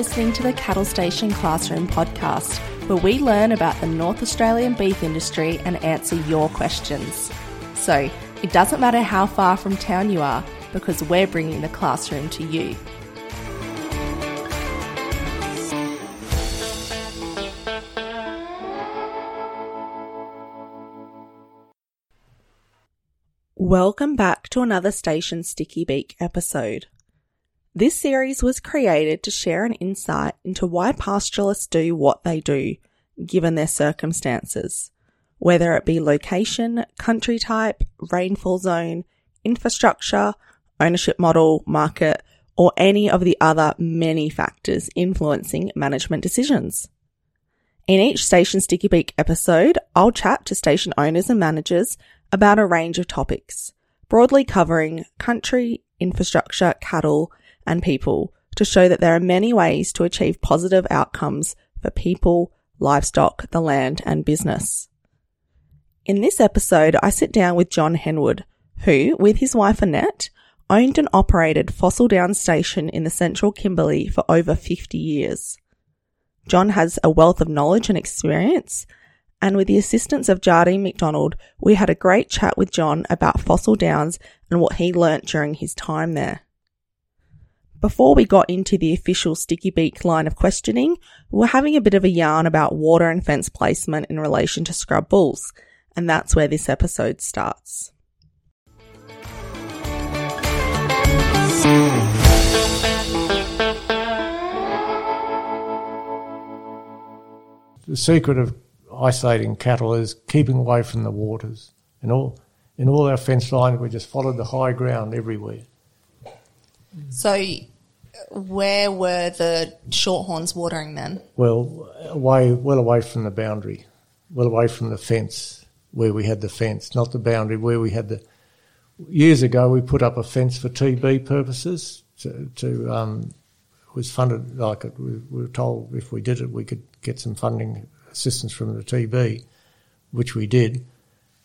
listening to the Cattle Station Classroom podcast, where we learn about the North Australian beef industry and answer your questions. So, it doesn't matter how far from town you are, because we're bringing the classroom to you. Welcome back to another Station Sticky Beak episode. This series was created to share an insight into why pastoralists do what they do, given their circumstances, whether it be location, country type, rainfall zone, infrastructure, ownership model, market, or any of the other many factors influencing management decisions. In each Station Sticky Beak episode, I'll chat to station owners and managers about a range of topics, broadly covering country, infrastructure, cattle, and people to show that there are many ways to achieve positive outcomes for people, livestock, the land, and business. In this episode, I sit down with John Henwood, who, with his wife Annette, owned and operated Fossil Downs Station in the central Kimberley for over 50 years. John has a wealth of knowledge and experience and with the assistance of Jardine McDonald, we had a great chat with John about Fossil Downs and what he learnt during his time there. Before we got into the official Sticky Beak line of questioning, we were having a bit of a yarn about water and fence placement in relation to scrub bulls, and that's where this episode starts. The secret of isolating cattle is keeping away from the waters. In all, in all our fence lines, we just followed the high ground everywhere. So, where were the shorthorns watering then? Well, away, well away from the boundary, well away from the fence where we had the fence, not the boundary where we had the. Years ago, we put up a fence for TB purposes. To, to um, was funded like it. We were told if we did it, we could get some funding assistance from the TB, which we did,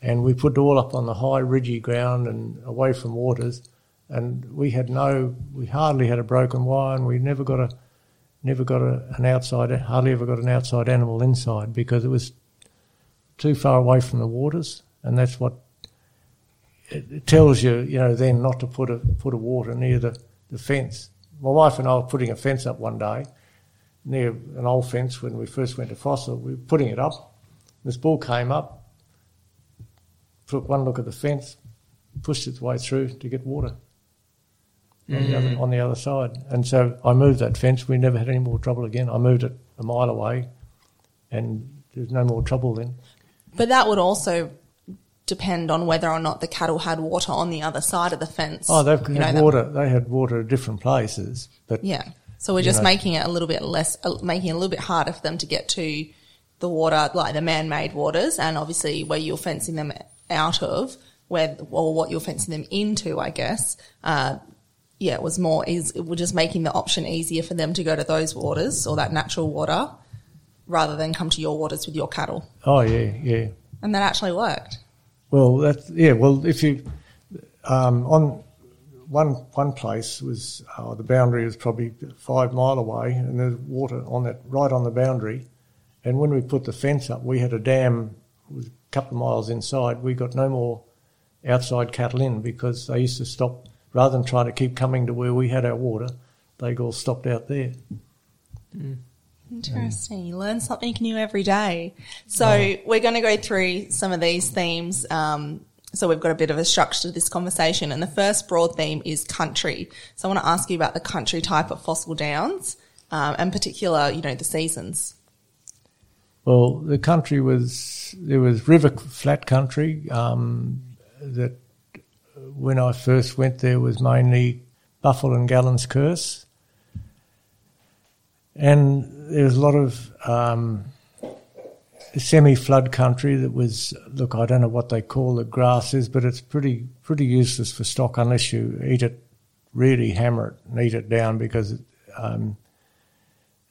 and we put it all up on the high ridgy ground and away from waters, and we had no, we hardly had a broken wire, and we never got a, never got a, an outside, hardly ever got an outside animal inside because it was too far away from the waters, and that's what it tells you, you know, then not to put a put a water near the, the fence. My wife and I were putting a fence up one day, near an old fence when we first went to Fossil. We were putting it up. This bull came up, took one look at the fence, pushed its way through to get water mm. on, the other, on the other side. And so I moved that fence. We never had any more trouble again. I moved it a mile away, and there's no more trouble then. But that would also depend on whether or not the cattle had water on the other side of the fence. Oh, they've had know, water. They had water at different places, but yeah. So we're just know. making it a little bit less, uh, making it a little bit harder for them to get to the water, like the man-made waters, and obviously where you're fencing them out of, where or what you're fencing them into, I guess. Uh, yeah, it was more is we're just making the option easier for them to go to those waters or that natural water, rather than come to your waters with your cattle. Oh yeah, yeah. And that actually worked. Well, that yeah. Well, if you um, on one one place was uh, the boundary was probably five mile away, and there's water on that right on the boundary. And when we put the fence up, we had a dam was a couple of miles inside. We got no more outside cattle in because they used to stop rather than trying to keep coming to where we had our water. They all stopped out there. Mm. Interesting. You learn something new every day. So oh. we're going to go through some of these themes um, so we've got a bit of a structure to this conversation. And the first broad theme is country. So I want to ask you about the country type of Fossil Downs, um, and particular, you know, the seasons. Well, the country was there was river flat country um, that when I first went there was mainly Buffel and Gallon's Curse, and there was a lot of um, semi-flood country that was look I don't know what they call the grasses but it's pretty pretty useless for stock unless you eat it really hammer it and eat it down because it, um,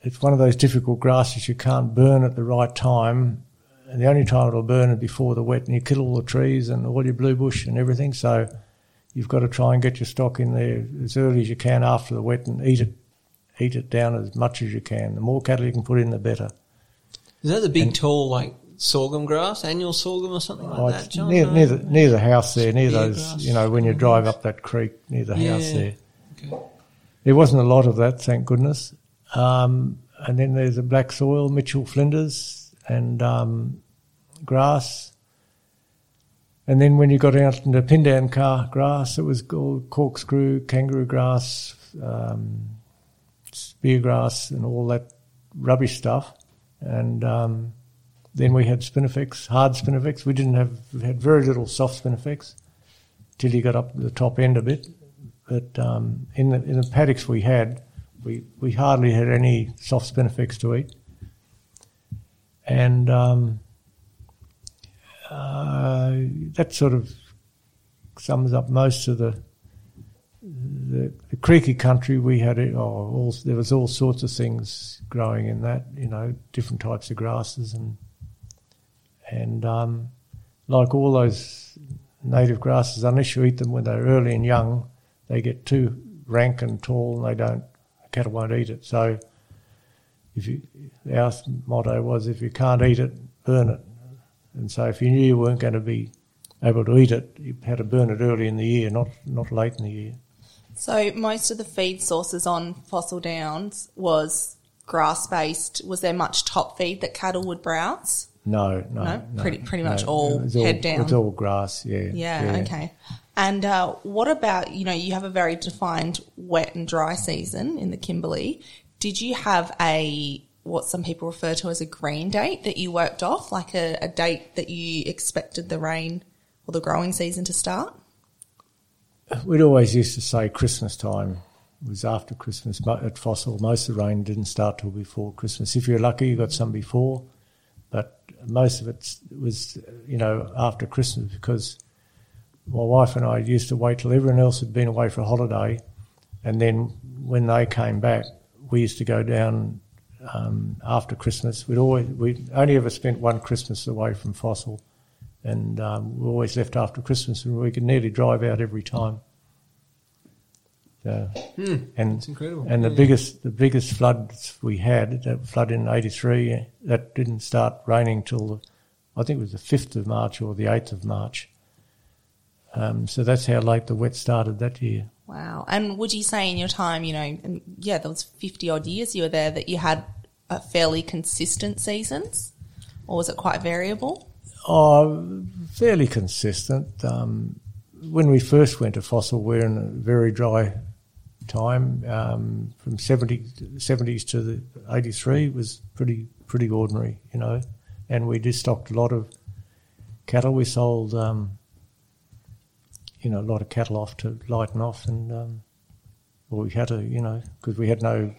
it's one of those difficult grasses. You can't burn at the right time. And the only time it'll burn is before the wet and you kill all the trees and all your blue bush and everything. So you've got to try and get your stock in there as early as you can after the wet and eat it eat it down as much as you can. The more cattle you can put in, the better. Is that the big, tall, like sorghum grass, annual sorghum or something like Oh, that, John? near, near, the, near the house there, near those, grass. you know, when you drive up that creek near the house there. Okay. There wasn't a lot of that, thank goodness. Um, and then there's the black soil, Mitchell Flinders, and um, grass. And then when you got out into Pindan car grass, it was called corkscrew, kangaroo grass, um, spear grass, and all that rubbish stuff. And um, then we had spinifex, hard spinifex. We didn't have, had very little soft spinifex till you got up to the top end a bit. But um, in, the, in the paddocks we had, we, we hardly had any soft spinifex to eat. And um, uh, that sort of sums up most of the the, the creaky country. We had it. Oh, all, there was all sorts of things growing in that. You know, different types of grasses and and um, like all those native grasses, unless you eat them when they're early and young, they get too rank and tall, and they don't. The Cattle won't eat it. So, if you, our motto was, if you can't eat it, burn it. And so, if you knew you weren't going to be able to eat it, you had to burn it early in the year, not not late in the year. So most of the feed sources on Fossil Downs was grass based. Was there much top feed that cattle would browse? No, no, No? Pretty- pretty much no. all head down. It's all grass. Yeah, Yeah, okay. And uh, what about, you know, you have a very defined wet and dry season in the Kimberley. Did you have a, what some people refer to as a green date that you worked off, like a, a date that you expected the rain or the growing season to start? We'd always used to say Christmas time was after Christmas at Fossil. Most of the rain didn't start till before Christmas. If you're lucky, you got some before, but most of it was, you know, after Christmas because my wife and I used to wait till everyone else had been away for a holiday, and then when they came back, we used to go down um, after Christmas. We'd always we only ever spent one Christmas away from Fossil, and um, we always left after Christmas, and we could nearly drive out every time. So, and It's incredible. and the Yeah. biggest the biggest floods we had, that flood in '83, that didn't start raining till I think it was the fifth of March or the eighth of March. Um, so that's how late the wet started that year. Wow. And would you say in your time, you know, and yeah, there was 50 odd years you were there that you had a fairly consistent seasons? Or was it quite variable? Oh, fairly consistent. Um, when we first went to Fossil, we we're in a very dry time. Um, from 70, 70s to the 83 was pretty pretty ordinary, you know. And we did stocked a lot of cattle. We sold, um, you know, a lot of cattle off to lighten off, and um, well, we had to, you know, because we had no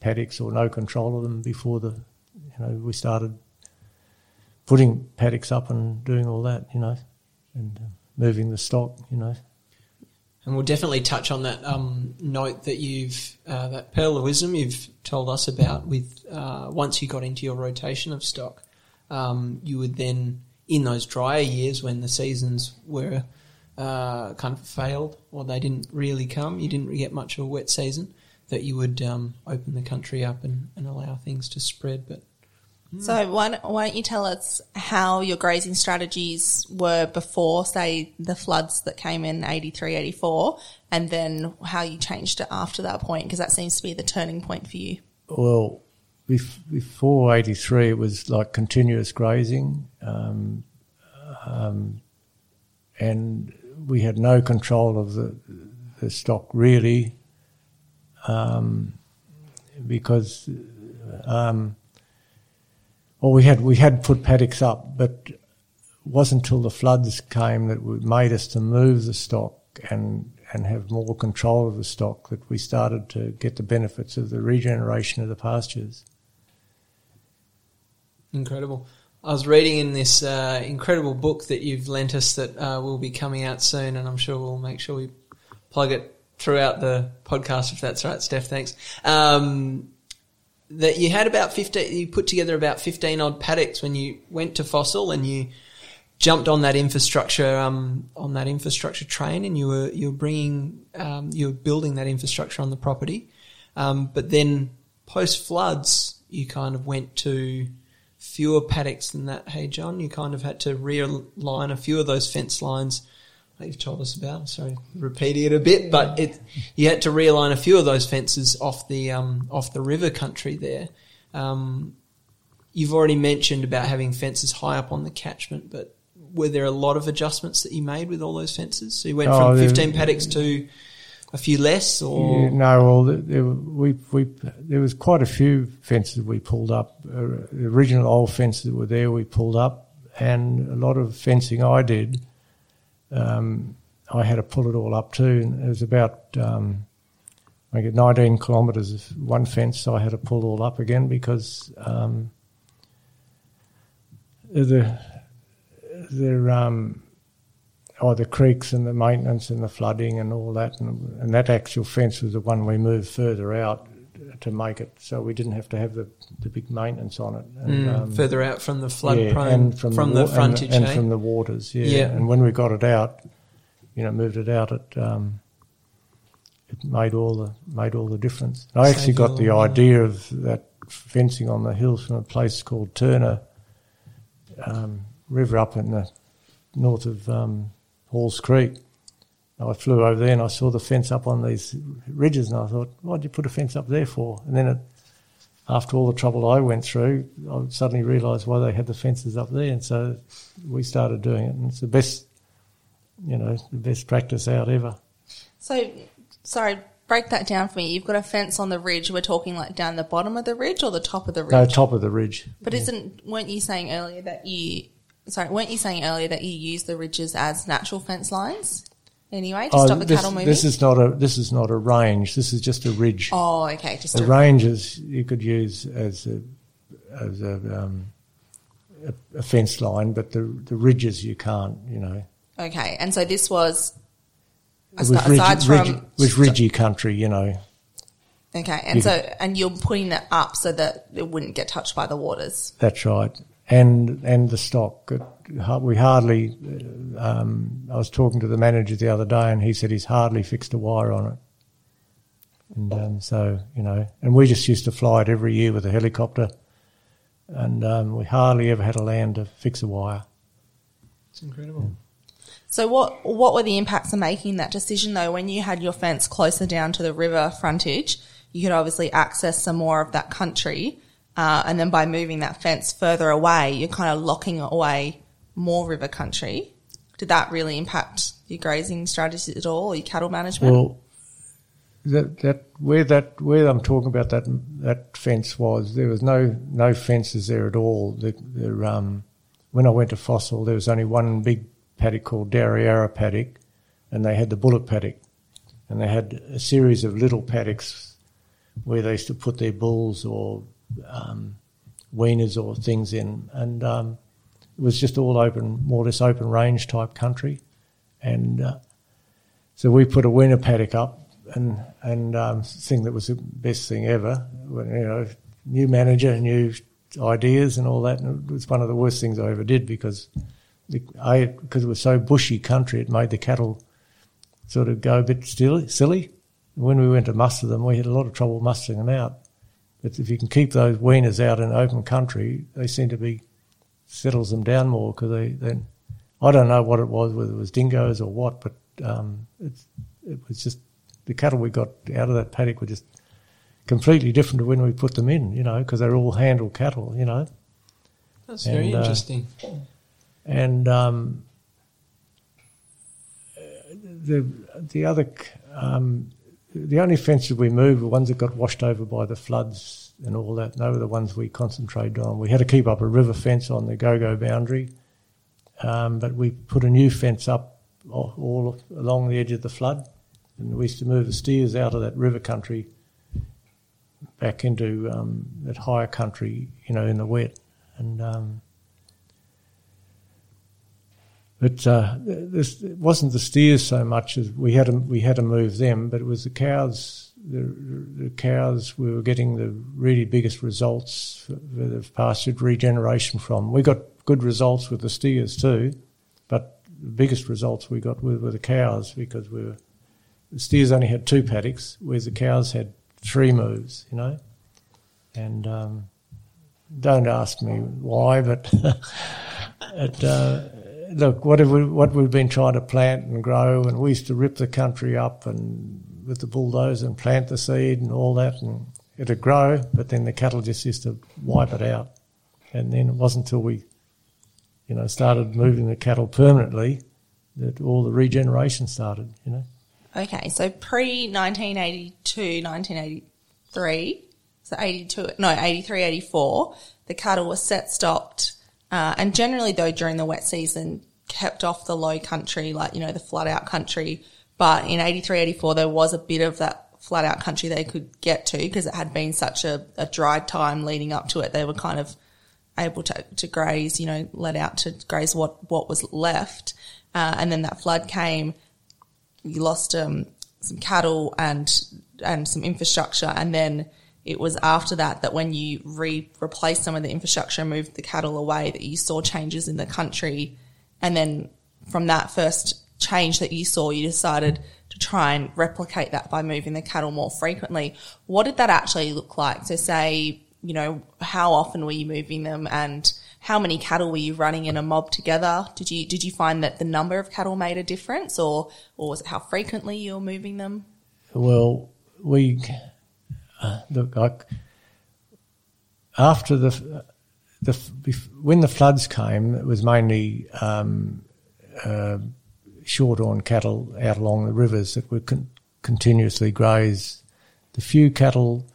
paddocks or no control of them before the, you know, we started putting paddocks up and doing all that, you know, and uh, moving the stock, you know. And we'll definitely touch on that um, note that you've, uh, that pearl of wisdom you've told us about with uh, once you got into your rotation of stock, um, you would then, in those drier years when the seasons were uh, kind of failed or they didn't really come, you didn't get much of a wet season, that you would um, open the country up and, and allow things to spread. But So why don't, why don't you tell us how your grazing strategies were before, say, the floods that came in 83, 84, and then how you changed it after that point, because that seems to be the turning point for you. Well, before 83, it was like continuous grazing, um, um, and we had no control of the, the stock really, um, because, um, well, we had we had put paddocks up, but it wasn't until the floods came that made us to move the stock and and have more control of the stock that we started to get the benefits of the regeneration of the pastures. Incredible. I was reading in this uh, incredible book that you've lent us that uh, will be coming out soon, and I'm sure we'll make sure we plug it throughout the podcast if that's right, Steph. Thanks. Um, that you had about 15, you put together about 15 odd paddocks when you went to Fossil and you jumped on that infrastructure, um, on that infrastructure train and you were, you were bringing, um, you were building that infrastructure on the property. Um, but then post floods, you kind of went to fewer paddocks than that. Hey, John, you kind of had to realign a few of those fence lines. that You've told us about. Sorry, repeating it a bit, but it you had to realign a few of those fences off the um, off the river country there. Um, you've already mentioned about having fences high up on the catchment, but were there a lot of adjustments that you made with all those fences? So you went Oh, from 15 paddocks to a few less, or Yeah, no, well, there, we, we, there was quite a few fences we pulled up. Uh, the original old fences that were there, we pulled up, and a lot of fencing I did, um, I had to pull it all up too. And it was about um, I get 19 kilometres of one fence, so I had to pull all up again because um, the the um, oh the creeks and the maintenance and the flooding and all that, and, and that actual fence was the one we moved further out to make it so we didn't have to have the, the big maintenance on it. And, Mm, um, further out from the flood yeah, prone, and from, from, the, and- frontage, and, eh? from the waters. Yeah. Yeah. and when we got it out, you know, moved it out, it um, it made all the made all the difference. I Saved actually got the yeah. idea of that fencing on the hills from a place called Turner um, River up in the north of um, Halls Creek. I flew over there and I saw the fence up on these ridges, and I thought, why'd you put a fence up there for? And then it, after all the trouble I went through, I suddenly realised why they had the fences up there, and so we started doing it. And it's the best, you know, the best practice out ever. So, sorry, break that down for me. You've got a fence on the ridge. We're talking like down the bottom of the ridge or the top of the ridge? No, top of the ridge. But isn't weren't you saying earlier that you sorry weren't you saying earlier that you use the ridges as natural fence lines anyway to Oh, stop the this, cattle moving? this is not a this is not a range. This is just a ridge. oh, okay, just The a, ranges you could use as a as a, um, a, a fence line, but the the ridges you can't. You know, okay. And so this was it was aside ridgy, was ridgy country. You know, okay, and You so and you're putting it up so that it wouldn't get touched by the waters. that's right. And and the stock, we hardly. Um, I was talking to the manager the other day, and he said he's hardly fixed a wire on it. And um, so you know, and we just used to fly it every year with a helicopter, and um, we hardly ever had a land to fix a wire. It's incredible. So what what were the impacts of making that decision though? When you had your fence closer down to the river frontage, you could obviously access some more of that country, uh, and then by moving that fence further away, you're kind of locking away more river country. Did that really impact your grazing strategies at all, or your cattle management? Well, that that where that where I'm talking about that that fence was there was no no fences there at all. The, the, um, when I went to Fossil, there was only one big paddock called Darriara paddock, and they had the bullet paddock, and they had a series of little paddocks where they used to put their bulls or um, weaners or things in, and um, it was just all open, more or less open range type country, and uh, so we put a weaner paddock up, and and um, thing that was the best thing ever. When, you know, new manager, new ideas, and all that. And it was one of the worst things I ever did because the, I because it was so bushy country, it made the cattle sort of go a bit silly. When we went to muster them, we had a lot of trouble mustering them out. But if you can keep those weaners out in open country, they seem to be settles them down more because they then I don't know what it was, whether it was dingoes or what, but um, it's, it was just the cattle we got out of that paddock were just completely different to when we put them in, you know, because they're all handle cattle, you know. That's very And, uh, interesting. And um, the the other um, the only fences we moved were ones that got washed over by the floods and all that. And They were the ones we concentrated on. We had to keep up a river fence on the Gogo boundary, um, but we put a new fence up all, along the edge of the flood, and we used to move the steers out of that river country back into um, that higher country, you know, in the wet, and. Um, but uh, this it wasn't the steers so much as we had to, we had to move them, but it was the cows. The, the cows we were getting the really biggest results for, for the regeneration from. We got good results with the steers too, but the biggest results we got were, were the cows because we were the steers only had two paddocks, whereas the cows had three moves, you know. And um, don't ask me why, but it, uh, look, what have we, what we've been trying to plant and grow, and we used to rip the country up and with the bulldozer and plant the seed and all that, and it'd grow, but then the cattle just used to wipe it out. And then it wasn't until we, you know, started moving the cattle permanently that all the regeneration started, you know. Okay, so pre 1982, 1983, so 82, no, 83, 84, the cattle were set stocked, uh, and generally though during the wet season, kept off the low country, like, you know, the flood out country. But in 83, 84, there was a bit of that flat out country they could get to because it had been such a, a dry time leading up to it. They were kind of able to, to graze, you know, let out to graze what, what was left. Uh, and then that flood came. You lost um, some cattle and and some infrastructure, and then it was after that that when you re- replaced some of the infrastructure and moved the cattle away, that you saw changes in the country, and then from that first change that you saw, you decided to try and replicate that by moving the cattle more frequently. What did that actually look like? So, say, you know, how often were you moving them, and how many cattle were you running in a mob together? Did you did you find that the number of cattle made a difference, or or was it how frequently you were moving them? Well, we look like after the the when the floods came, it was mainly um, uh, short-horn cattle out along the rivers that would con- continuously graze. The few cattle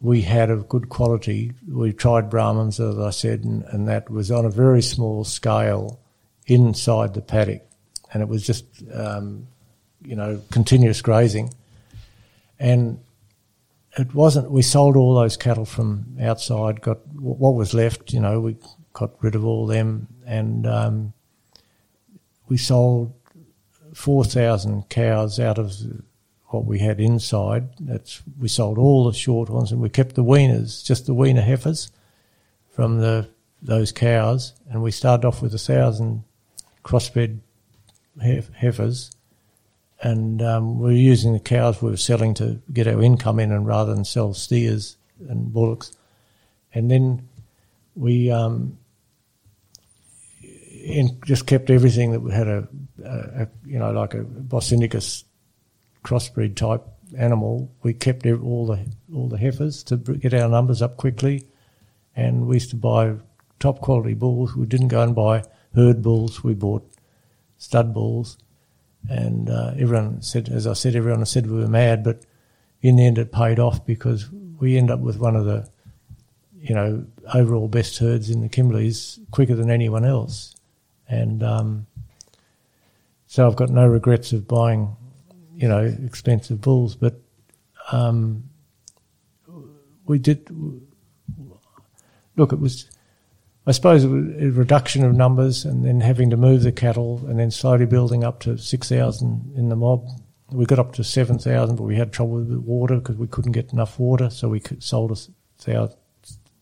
we had of good quality. We tried Brahmans, as I said, and, and, that was on a very small scale inside the paddock, and it was just um, you know continuous grazing, and it wasn't. We sold all those cattle from outside. Got what was left. You know, we got rid of all them, and um, we sold four thousand cows out of what we had inside. That's we sold all the short ones, and we kept the weaners, just the weaner heifers from the those cows, and we started off with a thousand crossbred heifers, and um, we were using the cows we were selling to get our income in, and rather than sell steers and bullocks, and then we um, just kept everything that we had a, a, a you know like a Bos indicus crossbreed type animal, we kept all the all the heifers to get our numbers up quickly, and we used to buy top quality bulls. We didn't go and buy herd bulls. We bought stud bulls, and uh, everyone said, as I said, everyone said we were mad, but in the end it paid off because we end up with one of the, you know, overall best herds in the Kimberleys quicker than anyone else, and um, so I've got no regrets of buying you know, expensive bulls, but um, we did look. It was, I suppose, a reduction of numbers, and then having to move the cattle, and then slowly building up to six thousand in the mob. We got up to seven thousand, but we had trouble with water because we couldn't get enough water, so we sold thousand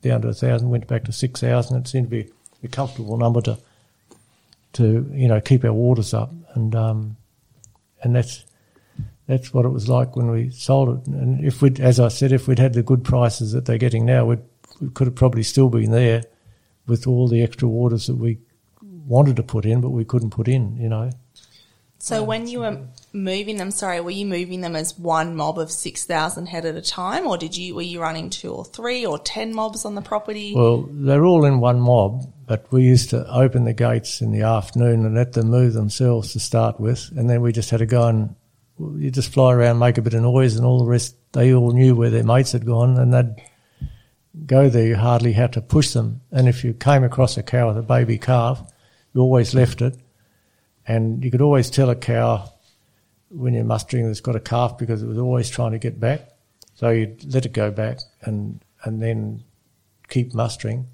down to a thousand, went back to six thousand. It seemed to be a comfortable number to to you know keep our waters up, and um, and that's that's what it was like when we sold it. And if we'd, as I said, if we'd had the good prices that they're getting now, we could have probably still been there with all the extra waters that we wanted to put in, but we couldn't put in. You know. So when you were moving them, sorry, were you moving them as one mob of six thousand head at a time, or did you were you running two or three or ten mobs on the property? Well, they're all in one mob, but we used to open the gates in the afternoon and let them move themselves to start with, and then we just had to go and you just fly around, make a bit of noise, and all the rest. They all knew where their mates had gone, and they'd go there. You hardly had to push them. And if you came across a cow with a baby calf, you always left it, and you could always tell a cow when you're mustering that's got a calf because it was always trying to get back. So you'd let it go back and and then keep mustering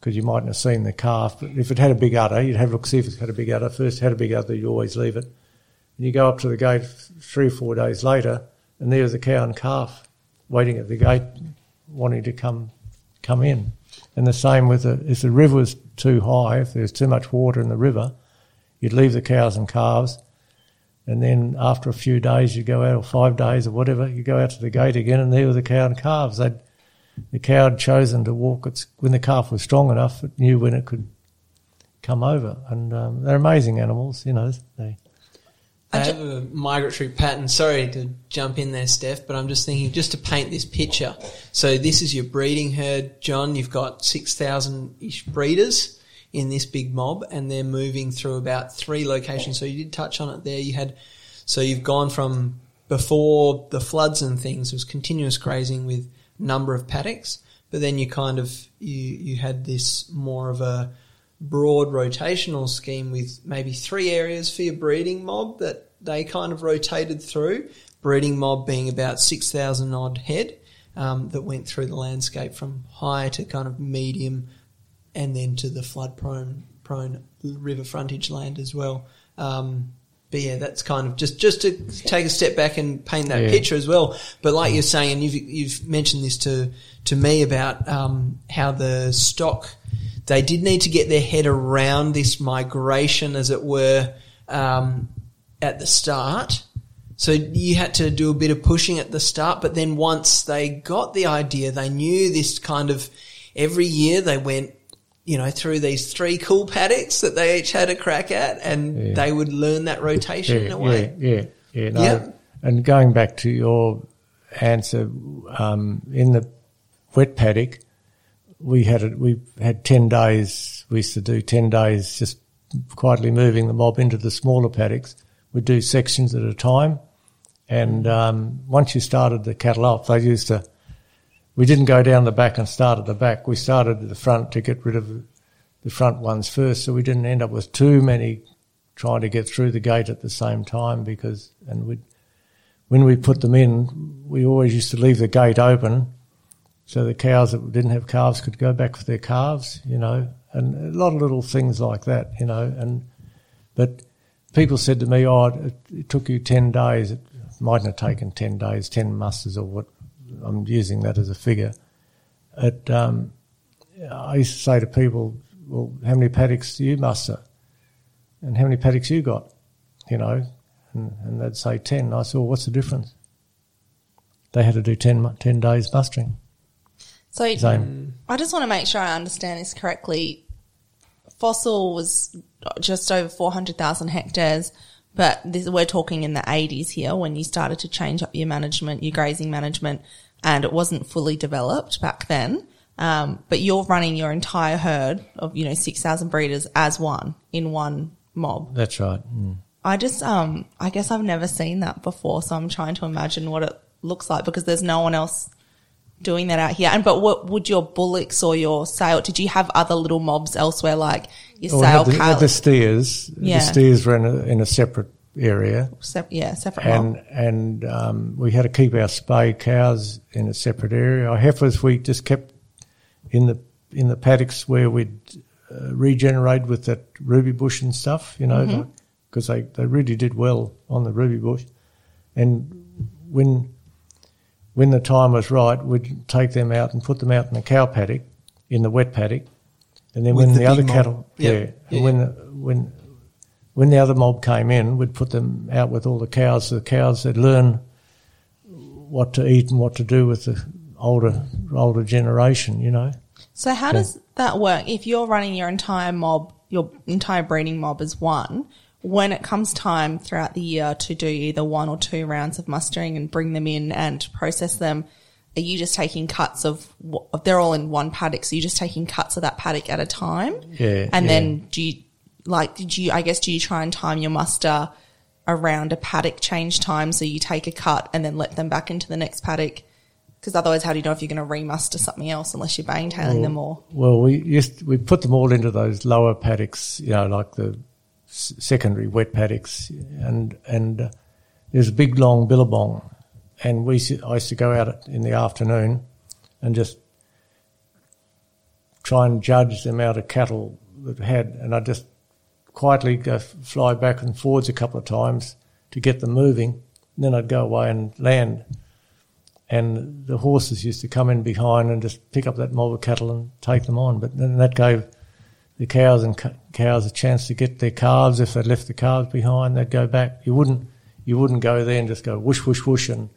because you mightn't have seen the calf. But if it had a big udder, you'd have a look see if it had a big udder. First, had a big udder, you always leave it. And you go up to the gate three or four days later, and there's a cow and calf waiting at the gate, wanting to come come in. And the same with the, if the river was too high, if there's too much water in the river, you'd leave the cows and calves, And then after a few days, you go out, or five days or whatever, you go out to the gate again, and there were the cow and calves. They'd, the cow had chosen to walk. Its, when the calf was strong enough, it knew when it could come over. And um, they're amazing animals, you know. They, I have a migratory pattern. Sorry to jump in there, Steph, but I'm just thinking just to paint this picture. So this is your breeding herd, John. You've got 6,000 ish breeders in this big mob and they're moving through about three locations. So you did touch on it there. You had, so you've gone from before the floods and things, it was continuous grazing with number of paddocks, but then you kind of, you, you had this more of a, broad rotational scheme with maybe three areas for your breeding mob that they kind of rotated through. Breeding mob being about 6,000 odd head um, that went through the landscape from high to kind of medium and then to the flood prone, prone river frontage land as well. Um, but yeah, that's kind of just just to take a step back and paint that Yeah. picture as well. But like you're saying, and you've you've mentioned this to to me about um, how the stock they did need to get their head around this migration, as it were, um, at the start. So you had to do a bit of pushing at the start, but then once they got the idea, they knew this kind of every year they went, you know, through these three cool paddocks that they each had a crack at, and Yeah. they would learn that rotation in a way. yeah, yeah, yeah. No, Yeah. And going back to your answer, um, in the wet paddock, we had it. We had ten days. We used to do ten days, just quietly moving the mob into the smaller paddocks. We'd do sections at a time, and um, once you started the cattle off, they used to. We didn't go down the back and start at the back. We started at the front to get rid of the front ones first, so we didn't end up with too many trying to get through the gate at the same time because and we when we put them in we always used to leave the gate open so the cows that didn't have calves could go back for their calves you know and a lot of little things like that you know and but people said to me oh it, it took you 10 days it mightn't have taken 10 days 10 musters or what I'm using that as a figure it um, I used to say to people well how many paddocks do you muster and how many paddocks you got, you know, and, and they'd say 10. And I said, well, what's the difference? They had to do 10, 10 days mustering. So Same. I just want to make sure I understand this correctly. Fossil was just over 400,000 hectares, but this, we're talking in the 80s here when you started to change up your management, your grazing management, and it wasn't fully developed back then. Um, but you're running your entire herd of, you know, 6,000 breeders as one in one mob. That's right. Mm. I just, um, I guess I've never seen that before, so I'm trying to imagine what it looks like because there's no one else doing that out here. And but what would your bullocks or your sale? Did you have other little mobs elsewhere, like your Well, sale had the, had the steers. Yeah. The steers were in a, in a separate area. Sep- yeah, separate mob. And and um, we had to keep our spay cows in a separate area. Our heifers we just kept in the in the paddocks where we'd uh, regenerate with that ruby bush and stuff, you know, because they, they really did well on the ruby bush. And when when the time was right, we'd take them out and put them out in the cow paddock, in the wet paddock, and then With when the the, other mob. cattle, Yeah. yeah, Yeah, and when the, when when the other mob came in, we'd put them out with all the cows. The cows they'd learn what to eat and what to do with the older older generation, you know. So how does that work? If you're running your entire mob, your entire breeding mob as one, when it comes time throughout the year to do either one or two rounds of mustering and bring them in and process them, are you just taking cuts of, they're all in one paddock, so you're just taking cuts of that paddock at a time? Yeah, And yeah. then do you, like, did you, I guess, do you try and time your muster around a paddock change time so you take a cut and then let them back into the next paddock? Because otherwise, how do you know if you're going to remuster something else unless you're bang tailing them all? Well, we used we put them all into those lower paddocks, you know, like the secondary wet paddocks, and and uh, there's a big long billabong, and we I used to go out in the afternoon, and just try and judge the amount of cattle that had, and I just quietly go fly back and forwards a couple of times to get them moving, and then I'd go away and land. And the horses used to come in behind and just pick up that mob of cattle and take them on. But then that gave the cows and cows a chance to get their calves. If they left the calves behind, they'd go back. You wouldn't you wouldn't go there and just go whoosh, whoosh, whoosh and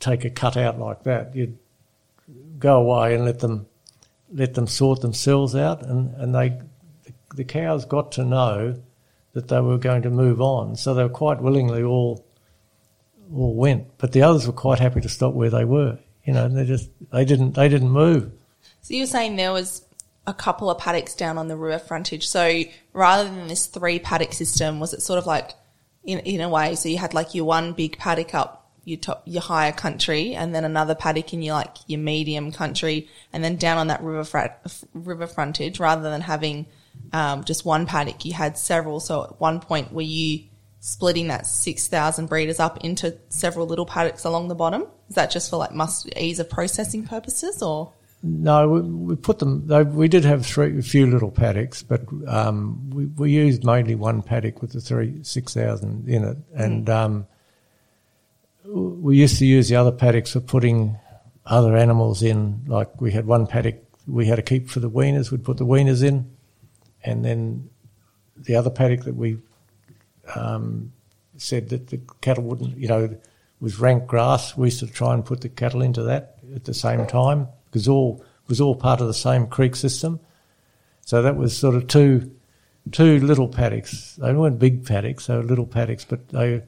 take a cut out like that. You'd go away and let them let them sort themselves out, and, and they the cows got to know that they were going to move on, so they were quite willingly all all went. But the others were quite happy to stop where they were. You know, they just they didn't they didn't move. So you're saying there was a couple of paddocks down on the river frontage. So rather than this three paddock system, was it sort of like in in a way? So you had like your one big paddock up your top, your higher country, and then another paddock in your like your medium country, and then down on that river river frontage, rather than having um, just one paddock, you had several. So at one point, were you splitting that six thousand breeders up into several little paddocks along the bottom? Is that just for like must ease of processing purposes, or? No, we, we put them. They, we did have three, a few little paddocks, but um, we, we used mainly one paddock with the three six thousand in it, and mm. um, we used to use the other paddocks for putting other animals in. Like we had one paddock we had to keep for the weaners. We'd put the weaners in, and then the other paddock that we um, said that the cattle wouldn't, you know, was rank grass. We used to try and put the cattle into that at the same time because all was all part of the same creek system. So that was sort of two two little paddocks. They weren't big paddocks; they were little paddocks, but they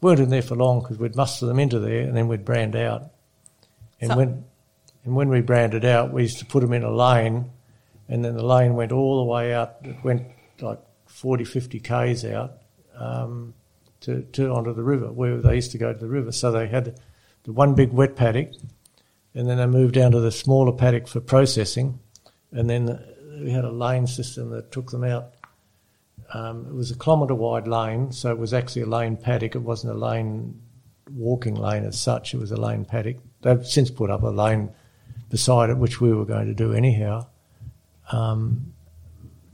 weren't in there for long because we'd muster them into there and then we'd brand out. And so, when and when we branded out, we used to put them in a lane, and then the lane went all the way out. It went like 40, 50 k's out um, to, to onto the river where they used to go to the river. So they had the one big wet paddock, and then they moved down to the smaller paddock for processing, and then we had a lane system that took them out um, it was a kilometre wide lane, so it was actually a lane paddock. It wasn't a lane walking lane as such. It was a lane paddock. They've since put up a lane beside it, which we were going to do anyhow, um,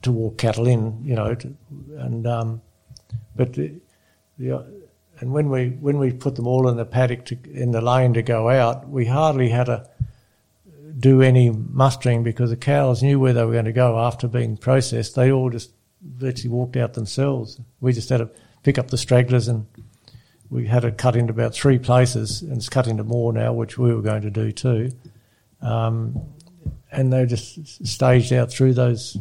to walk cattle in. You know, to, and um, but the, the, and when we when we put them all in the paddock to, in the lane to go out, we hardly had to do any mustering because the cows knew where they were going to go after being processed. They all just virtually walked out themselves. We just had to pick up the stragglers and we had it cut into about three places and it's cut into more now, which we were going to do too. Um, and they just staged out through those.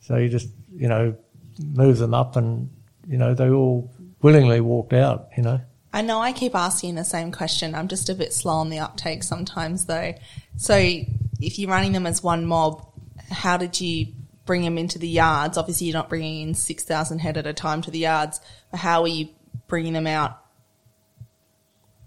So you just, you know, move them up and, you know, they all willingly walked out, you know. I know I keep asking the same question. I'm just a bit slow on the uptake sometimes though. So if you're running them as one mob, how did you bring them into the yards. Obviously, you're not bringing in 6,000 head at a time to the yards. How are you bringing them out?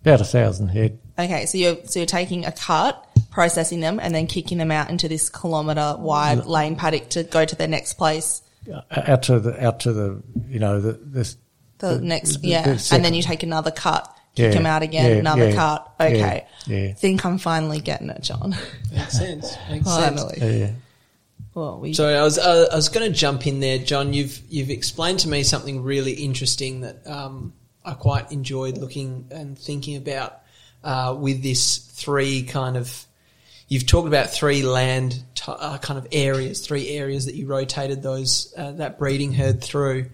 About a thousand head. Okay, so you're so you're taking a cut, processing them, and then kicking them out into this kilometre wide lane paddock to go to their next place. Uh, out to the out to the you know the this, the, the next the, yeah, the and then you take another cut, kick yeah, them out again, yeah, another yeah, cut. Okay, yeah, think I'm finally getting it, John. Makes sense. Makes finally. sense. Yeah. Well, we so I was uh, I was going to jump in there, John. You've you've explained to me something really interesting that um, I quite enjoyed looking and thinking about uh, with this three kind of. You've talked about three land t- uh, kind of areas, three areas that you rotated those uh, that breeding herd through,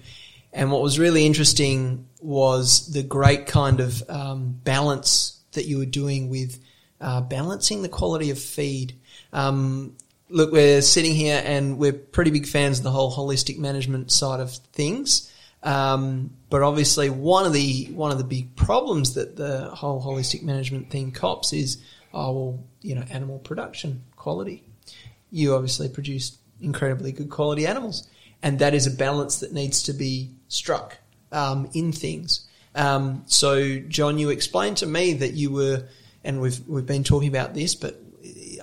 and what was really interesting was the great kind of um, balance that you were doing with uh, balancing the quality of feed. Um, look, we're sitting here and we're pretty big fans of the whole holistic management side of things. Um, but obviously, one of the one of the big problems that the whole holistic management thing cops is, oh well, you know, animal production quality. You obviously produce incredibly good quality animals, and that is a balance that needs to be struck um, in things. Um, so, John, you explained to me that you were, and we've we've been talking about this, but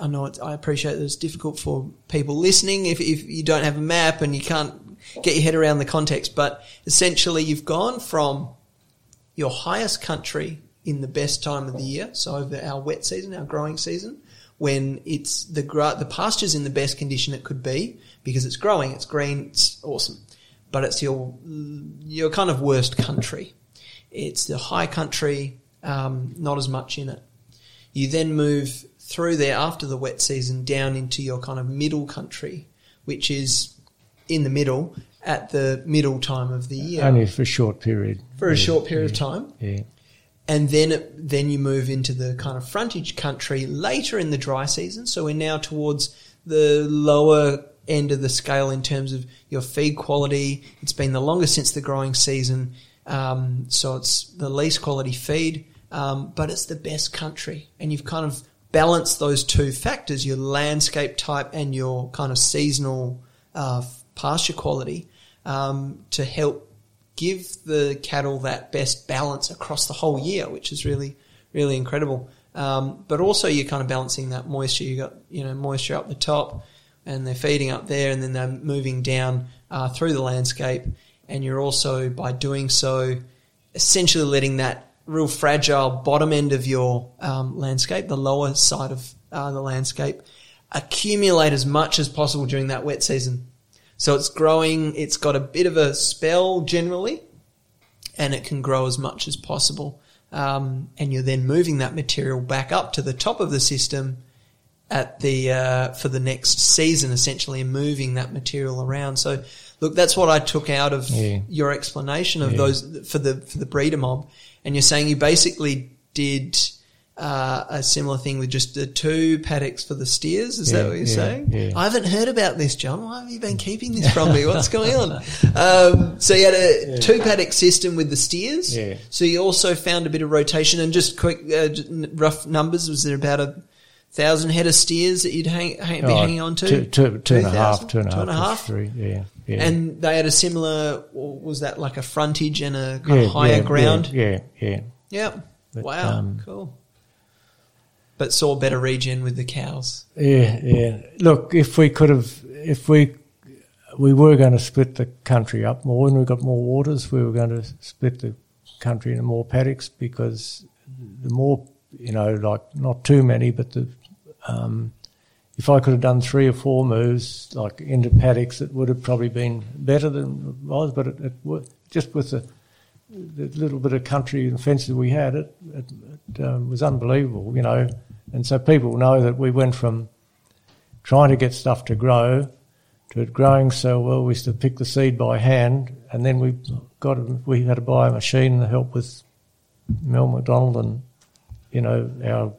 I know I appreciate that it's difficult for people listening if, if you don't have a map and you can't get your head around the context. But essentially, you've gone from your highest country in the best time of the year, so over our wet season, our growing season, when it's the the pasture's in the best condition it could be because it's growing, it's green, it's awesome. But it's your your kind of worst country. It's the high country, um, not as much in it. You then move through there after the wet season down into your kind of middle country, which is in the middle at the middle time of the year Only for a short period. for a Yeah, short period of time, Yeah. and then it, then you move into the kind of frontage country later in the dry season. So we're now towards the lower end of the scale in terms of your feed quality. It's been the longest since the growing season, um, so it's the least quality feed, um, but it's the best country, and you've kind of balanced those two factors: your landscape type and your kind of seasonal uh, pasture quality, um, to help give the cattle that best balance across the whole year, which is really, really incredible. Um, but also you're kind of balancing that moisture. You got, you know, moisture up the top and they're feeding up there and then they're moving down, uh, through the landscape. And you're also, by doing so, essentially letting that real fragile bottom end of your, um, landscape, the lower side of, uh, the landscape, accumulate as much as possible during that wet season. So it's growing, it's got a bit of a spell generally, and it can grow as much as possible. Um, and you're then moving that material back up to the top of the system at the uh, for the next season, essentially, and moving that material around. So, look, that's what I took out of Yeah. your explanation of Yeah. those for the for the breeder mob. And you're saying you basically did uh, a similar thing with just the two paddocks for the steers. Is that what you're yeah, saying? yeah. I haven't heard about this, John. Why have you been keeping this from me? What's going on? Um, so you had a two paddock system with the steers. Yeah. So you also found a bit of rotation and just quick uh, rough numbers. Was there about a thousand head of steers that you'd hang, hang, be Oh, hanging on to? Two, two, two and a half, 2,000? two and a half, Two and a half? Three, yeah, yeah. And they had a similar, was that like a frontage and a kind yeah, of higher yeah, ground? Yeah, yeah. Yep. But, wow. um, cool. But saw better regen with the cows. Yeah, yeah. Look, if we could have, if we we were going to split the country up more, and we got more waters, we were going to split the country into more paddocks because the more, you know, like not too many, but the um, if I could have done three or four moves like into paddocks, it would have probably been better than it was. But it, it just with the, the little bit of country and fences we had, it, it, it um, was unbelievable, you know. And so people know that we went from trying to get stuff to grow to it growing so well we used to pick the seed by hand, and then we got we had to buy a machine to help with Mel McDonald and you know our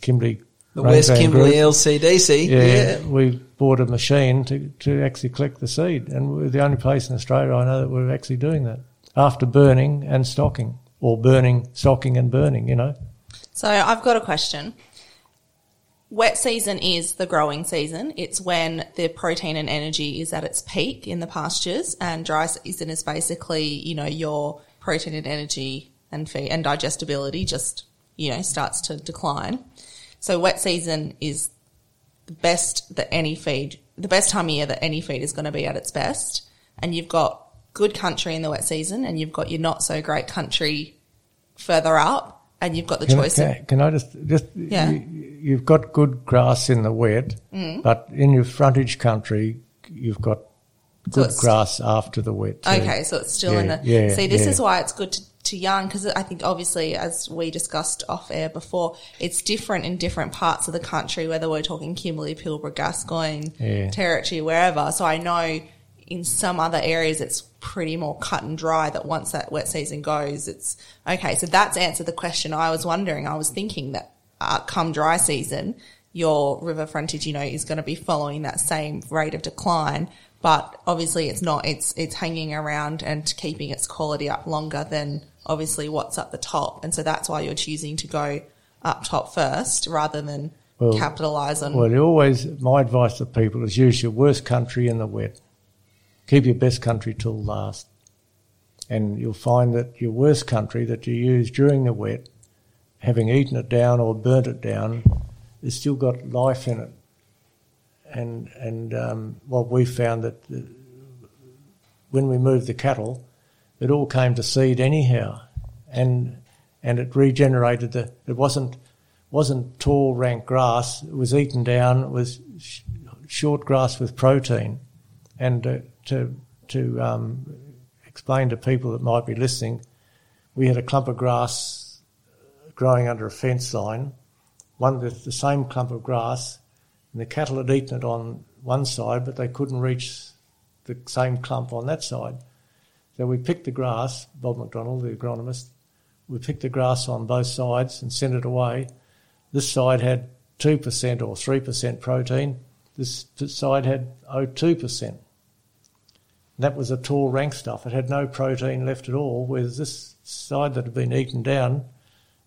Kimberley The Rain West Van Kimberley Group. LCDC. Yeah, yeah. we bought a machine to, to actually collect the seed, and we're the only place in Australia I know that we're actually doing that after burning and stocking, or burning, stocking, and burning. You know, So I've got a question. Wet season is the growing season. It's when the protein and energy is at its peak in the pastures, and dry season is basically, you know, your protein and energy and feed and digestibility just, you know, starts to decline. So wet season is the best that any feed, the best time of year that any feed is going to be at its best. And you've got good country in the wet season, and you've got your not so great country further up, and you've got the can, choice of can, can I just just Yeah. you, you've got good grass in the wet, Mm. but in your frontage country you've got good it's- grass after the wet. too. Okay, so it's still in Yeah, the. yeah, see, this yeah. is why it's good to, to young because I think obviously, as we discussed off air before, it's different in different parts of the country, whether we're talking Kimberley, Pilbara, Gascoyne, Yeah. Territory, wherever. So I know in some other areas it's pretty more cut and dry that once that wet season goes, it's okay. So that's answered the question I was wondering. I was thinking that uh, come dry season, your river frontage, you know, is going to be following that same rate of decline. But obviously it's not, it's, it's hanging around and keeping its quality up longer than obviously what's at the top. And so that's why you're choosing to go up top first rather than Well- capitalize on. Well, always my advice to people is use your worst country in the wet. Keep your best country till last, and you'll find that your worst country that you use during the wet, having eaten it down or burnt it down, has still got life in it. And and um, what we found that uh, when we moved the cattle, it all came to seed anyhow, and and it regenerated the. It wasn't wasn't tall rank grass. It was eaten down. It was sh- short grass with protein, and uh, to to um, explain to people that might be listening, we had a clump of grass growing under a fence line, one the, the same clump of grass, and the cattle had eaten it on one side, but they couldn't reach the same clump on that side. So we picked the grass, Bob McDonald, the agronomist, we picked the grass on both sides and sent it away. This side had 2% or 3% protein. This side had 0.2%. That was a tall rank stuff. It had no protein left at all, whereas this side that had been eaten down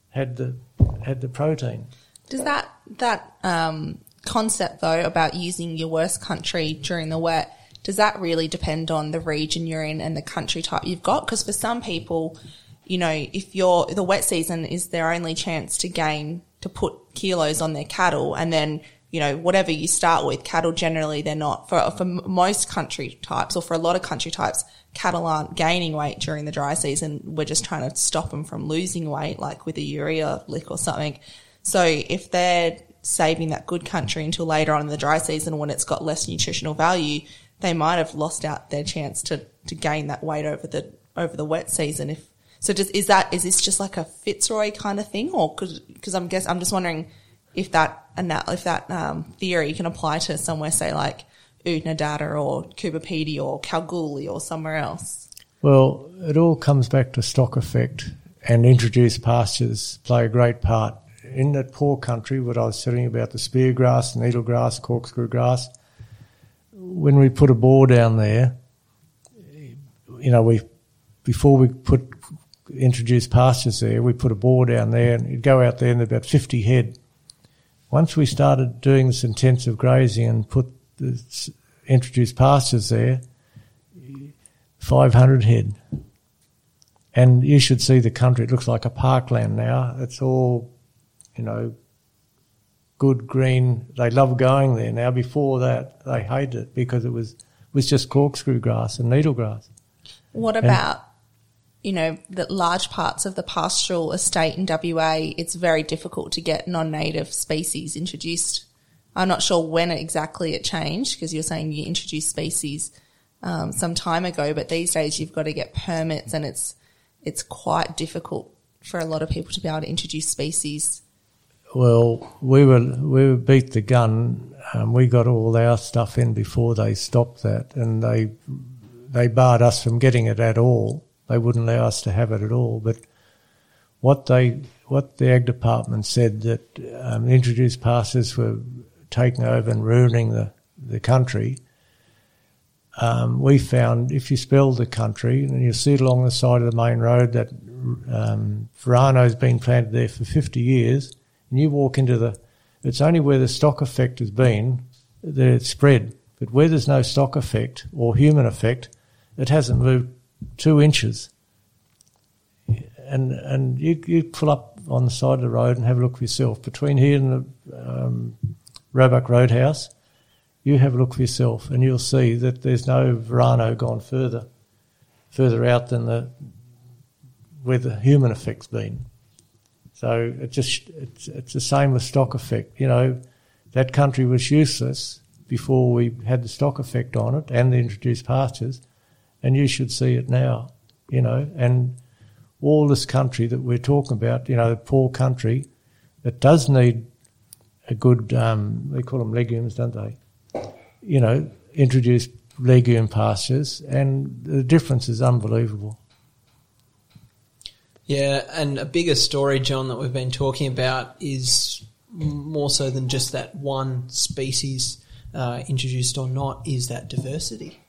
had the had the protein. Does that that um, concept though about using your worst country during the wet does that really depend on the region you're in and the country type you've got? Because for some people, you know, if you're the wet season is their only chance to gain to put kilos on their cattle, and then you know whatever you start with, cattle generally they're not for for most country types or for a lot of country types, cattle aren't gaining weight during the dry season. We're just trying to stop them from losing weight, like with a urea lick or something. So if they're saving that good country until later on in the dry season when it's got less nutritional value, they might have lost out their chance to, to gain that weight over the over the wet season. If so, does, is that is this just like a Fitzroy kind of thing, or because I'm guess I'm just wondering if that if that um, theory can apply to somewhere, say like Oodnadatta or Coober Pedy or Kalgoorlie or somewhere else. Well, it all comes back to stock effect, and introduced pastures play a great part in that poor country. What I was telling you about the spear grass, needle grass, corkscrew grass when we put a bore down there, you know, we before we put introduce pastures there, we put a bore down there, and you'd go out there and about fifty head. Once we started doing this intensive grazing and put the introduced pastures there, five hundred head. And you should see the country. It looks like a parkland now. It's all, you know, good green. They love going there now. Before that, they hated it because it was was just corkscrew grass and needle grass. What about you know the large parts of the pastoral estate in WA? It's very difficult to get non-native species introduced. I'm not sure when exactly it changed because you're saying you introduced species um, some time ago, but these days you've got to get permits and it's it's quite difficult for a lot of people to be able to introduce species well, we were we were beat the gun. Um, we got all our stuff in before they stopped that, and they they barred us from getting it at all. They wouldn't allow us to have it at all. But what they what the ag department said that um, introduced passes were taking over and ruining the the country. Um, we found if you spell the country and you see it along the side of the main road that um, has been planted there for 50 years and you walk into the, it's only where the stock effect has been that it's spread. But where there's no stock effect or human effect, it hasn't moved two inches. And and you you pull up on the side of the road and have a look for yourself. Between here and the um, Roebuck Roadhouse, you have a look for yourself, and you'll see that there's no Verano gone further further out than the where the human effect's been. So it just it's, it's the same with stock effect. You know, that country was useless before we had the stock effect on it and the introduced pastures, and you should see it now. You know, and all this country that we're talking about, you know, poor country that does need a good, um, they call them legumes, don't they? You know, introduce legume pastures, and the difference is unbelievable. Yeah, and a bigger story, John, that we've been talking about is more so than just that one species uh, introduced or not, is that diversity.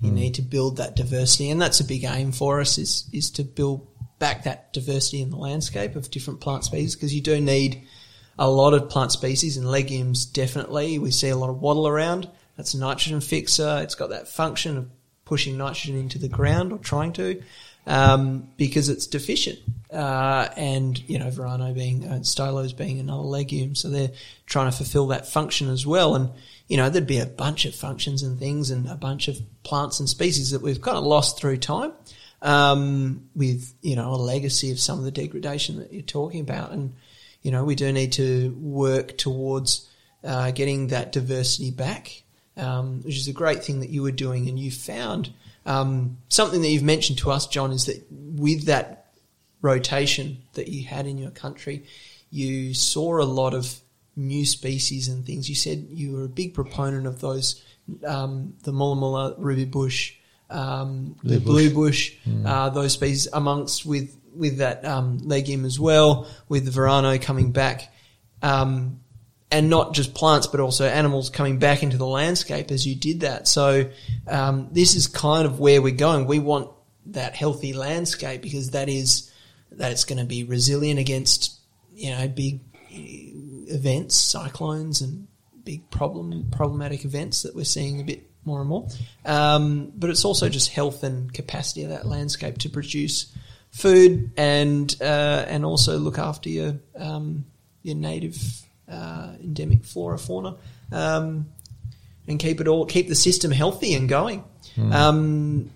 You mm. need to build that diversity, and that's a big aim for us is is to build back that diversity in the landscape of different plant species because you do need a lot of plant species and legumes. Definitely, we see a lot of wattle around. That's a nitrogen fixer. It's got that function of pushing nitrogen into the ground or trying to um, because it's deficient. Uh, and, you know, Verano being, uh, Stylos being another legume. So they're trying to fulfill that function as well. And, you know, there'd be a bunch of functions and things and a bunch of plants and species that we've kind of lost through time. Um, with, you know, a legacy of some of the degradation that you're talking about. And, you know, we do need to work towards, uh, getting that diversity back. Um, which is a great thing that you were doing and you found, um, something that you've mentioned to us, John, is that with that rotation that you had in your country, you saw a lot of new species and things. You said you were a big proponent of those um, the mulla mulla, ruby bush, um, Blue the blue bush, uh, those species amongst with with that um, legume as well, with the Verano coming back, um, and not just plants but also animals coming back into the landscape as you did that. So um, this is kind of where we're going. We want that healthy landscape because that is that it's going to be resilient against you know big uh, events, cyclones, and big problem problematic events that we're seeing a bit more and more. Um, but it's also just health and capacity of that landscape to produce food and uh, and also look after your um, your native uh, endemic flora fauna um, and keep it all keep the system healthy and going. Um,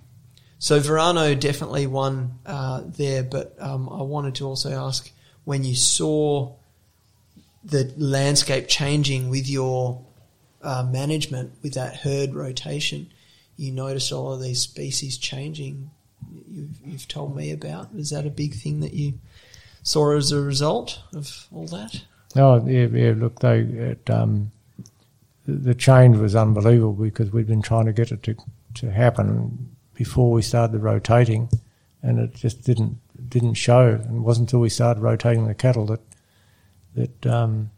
so Verano definitely won uh, there, but um, I wanted to also ask when you saw the landscape changing with your uh, management, with that herd rotation, you noticed all of these species changing. You've, you've told me about. Is that a big thing that you saw as a result of all that? Oh yeah. Look, they it, um, the, change was unbelievable because we'd been trying to get it to to happen before we started the rotating, and it just didn't didn't show. And it wasn't until we started rotating the cattle that that um,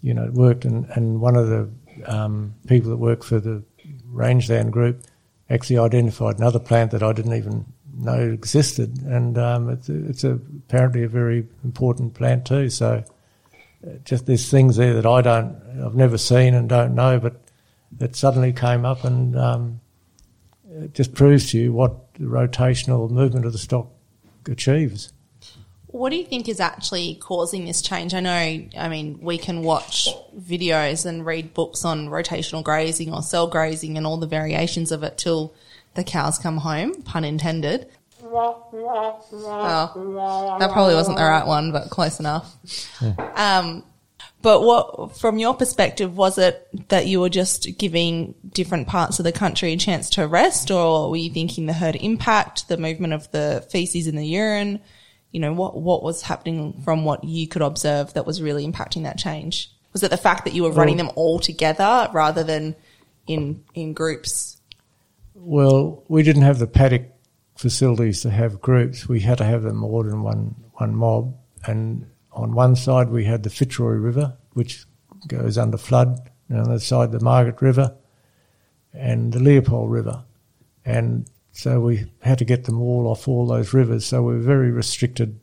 you know it worked. And, and one of the um, people that worked for the rangeland group actually identified another plant that I didn't even know existed, and um, it's it's a, apparently a very important plant too. So just there's things there that I don't, I've never seen and don't know, but that suddenly came up and um, it just proves to you what the rotational movement of the stock achieves. What do you think is actually causing this change? I know, I mean, we can watch videos and read books on rotational grazing or cell grazing and all the variations of it till the cows come home, pun intended. Oh, that probably wasn't the right one, but close enough. Um, but what, from your perspective, was it that you were just giving different parts of the country a chance to rest, or were you thinking the herd impact, the movement of the feces in the urine? You know, what, what was happening from what you could observe that was really impacting that change? Was it the fact that you were running them all together rather than in, in groups? Well, we didn't have the paddock facilities to have groups. We had to have them all in one one mob. And on one side we had the Fitzroy River, which goes under flood, and on the other side the Margaret River and the Leopold River. And so we had to get them all off all those rivers. So we were very restricted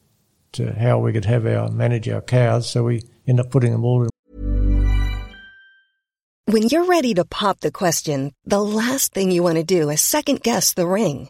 to how we could have our manage our cows. So we ended up putting them all in When you're ready to pop the question, the last thing you want to do is second guess the ring.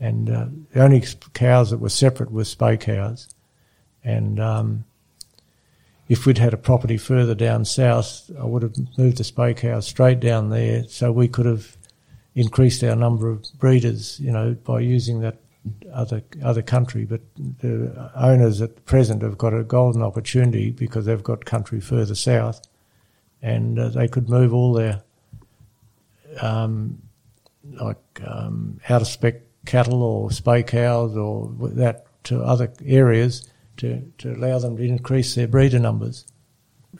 And uh, the only cows that were separate were spay cows. And um, if we'd had a property further down south, I would have moved the spay cows straight down there so we could have increased our number of breeders, you know, by using that other other country. But the owners at present have got a golden opportunity because they've got country further south and uh, they could move all their um, like um, out of spec cattle or spay cows or that to other areas to, to allow them to increase their breeder numbers.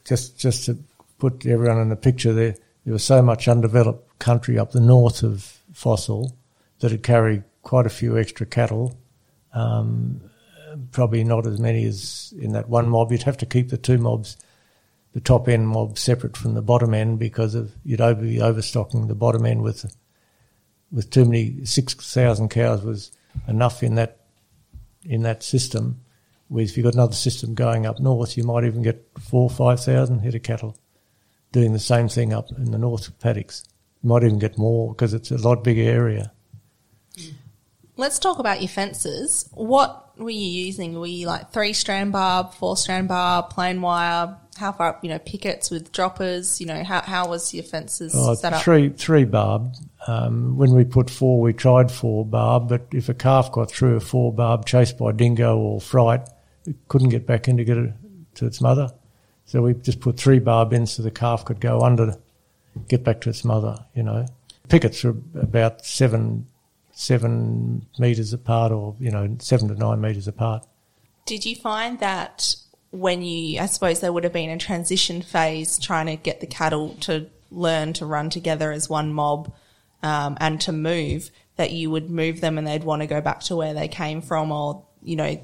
Just just to put everyone in the picture, there there was so much undeveloped country up the north of Fossil that it carried quite a few extra cattle. Um, probably not as many as in that one mob. You'd have to keep the two mobs, the top end mob, separate from the bottom end because of you'd be overstocking the bottom end with with too many. Six thousand cows was enough in that in that system. Whereas if you've got another system going up north, you might even get four five thousand head of cattle doing the same thing up in the north paddocks. You might even get more because it's a lot bigger area. Let's talk about your fences. What were you using? Were you like three strand barb, four strand barb, plain wire? How far up, you know, pickets with droppers, you know, how, how was your fences Oh, set up? three three barb. Um, when we put four, we tried four barb, but if a calf got through a four barb chased by dingo or fright, it couldn't get back in to get it to its mother. So we just put three barb in so the calf could go under, get back to its mother. You know, pickets are about seven seven meters apart, or you know, seven to nine meters apart. Did you find that when you, I suppose there would have been a transition phase trying to get the cattle to learn to run together as one mob um, and to move, that you would move them and they'd want to go back to where they came from, or, you know,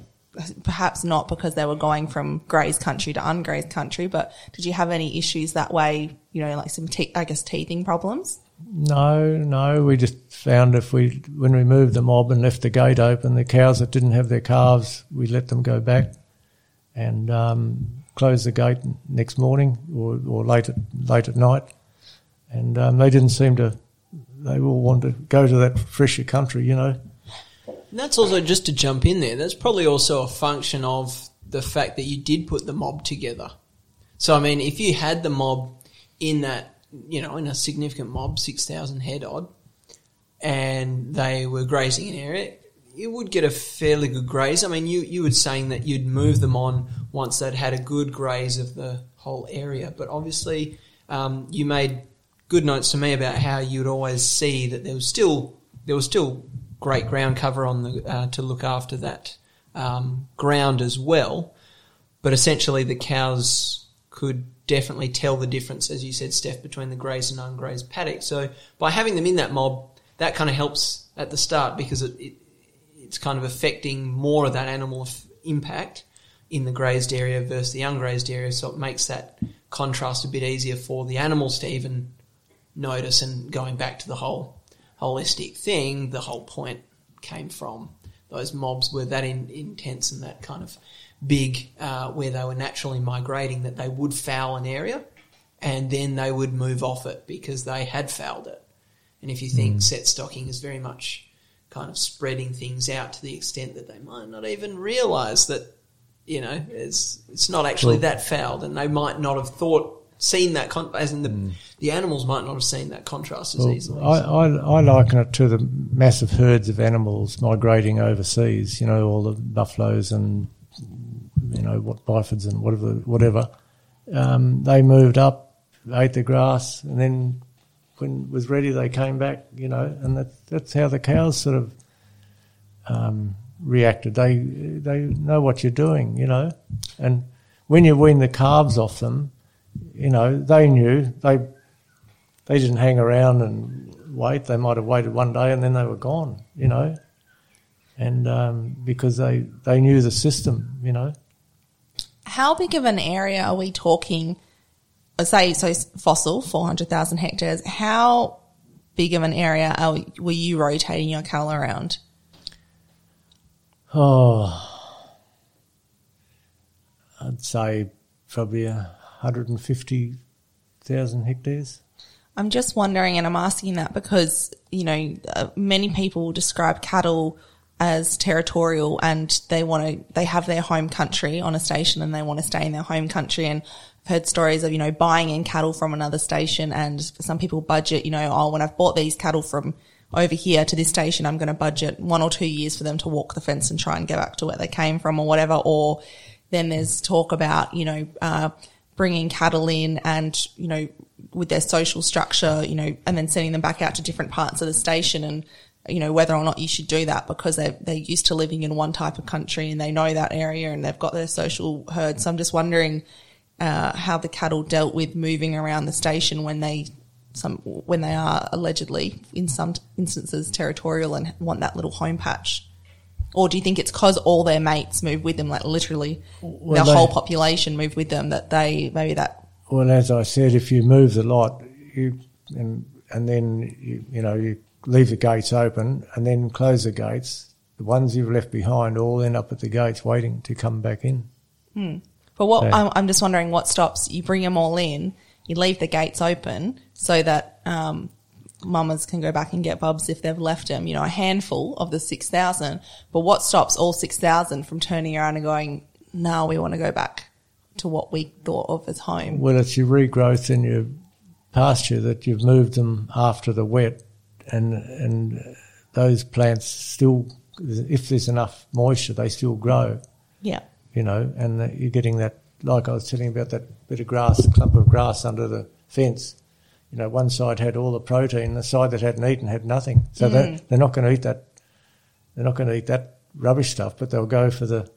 perhaps not because they were going from grazed country to ungrazed country, but did you have any issues that way, you know, like some, te- I guess, teething problems? No, no. We just found if we, when we moved the mob and left the gate open, the cows that didn't have their calves, we let them go back and um, close the gate next morning or, or late at late at night. And um, they didn't seem to. They all wanted to go to that fresher country, you know. And that's also just to jump in there. That's probably also a function of the fact that you did put the mob together. So I mean, if you had the mob in that, you know, in a significant mob, six thousand head odd, and they were grazing an area, you would get a fairly good graze. I mean, you you were saying that you'd move them on once they'd had a good graze of the whole area, but obviously um, you made good notes to me about how you'd always see that there was still there was still great ground cover on the uh, to look after that um, ground as well, but essentially the cows could definitely tell the difference, as you said, Steph, between the grazed and ungrazed paddock. So by having them in that mob, that kind of helps at the start because it, it it's kind of affecting more of that animal f- impact in the grazed area versus the ungrazed area. So it makes that contrast a bit easier for the animals to even notice. And going back to the whole holistic thing, the whole point came from those mobs were that in, intense and that kind of big, uh, where they were naturally migrating, that they would foul an area and then they would move off it because they had fouled it. And if you think set stocking is very much kind of spreading things out to the extent that they might not even realise that, you know, it's it's not actually that fouled, and they might not have thought seen that con- as in the the animals might not have seen that contrast as Well, easily. I, I, I liken it to the massive herds of animals migrating overseas. You know, all the buffaloes and you know what bifids and whatever, whatever. Um, they moved up, ate the grass, and then when was ready, they came back. You know, and that's that's how the cows sort of um, reacted. They they know what you're doing. You know, and when you wean the calves off them, you know they knew they they didn't hang around and wait. They might have waited one day and then they were gone, you know. And um, because they, they knew the system, you know. How big of an area are we talking? Uh, Say, so fossil, 400,000 hectares. How big of an area are we, were you rotating your cattle around? Oh, I'd say probably a 150,000 hectares. I'm just wondering, and I'm asking that because, you know, uh, many people describe cattle as territorial and they want to, they have their home country on a station and they want to stay in their home country. And I've heard stories of, you know, buying in cattle from another station and some people budget, you know, oh, when I've bought these cattle from over here to this station, I'm going to budget one or two years for them to walk the fence and try and get back to where they came from or whatever. Or then there's talk about, you know, uh, bringing cattle in and, you know, with their social structure, you know, and then sending them back out to different parts of the station and, you know, whether or not you should do that because they're, they're used to living in one type of country and they know that area and they've got their social herd. So I'm just wondering, uh, how the cattle dealt with moving around the station when they, some, when they are allegedly in some instances territorial and want that little home patch. Or do you think it's cause all their mates move with them, like literally Well, the whole population move with them that they, maybe that Well, as I said, if you move the lot, you and and then you, you know you leave the gates open and then close the gates. The ones you've left behind all end up at the gates waiting to come back in. But what Okay. I'm, I'm just wondering, what stops you bring them all in, you leave the gates open so that um, mamas can go back and get bubs if they've left them. You know, a handful of the six thousand. But what stops all six thousand from turning around and going, "No, we want to go back to what we thought of as home. Well, it's your regrowth in your pasture that you've moved them after the wet, and and those plants still, if there's enough moisture, they still grow. Yeah. You know, and you're getting that, like I was telling you about that bit of grass, clump of grass under the fence. You know, one side had all the protein, the side that hadn't eaten had nothing. So mm. they they're not going to eat that. They're not going to eat that rubbish stuff, but they'll go for the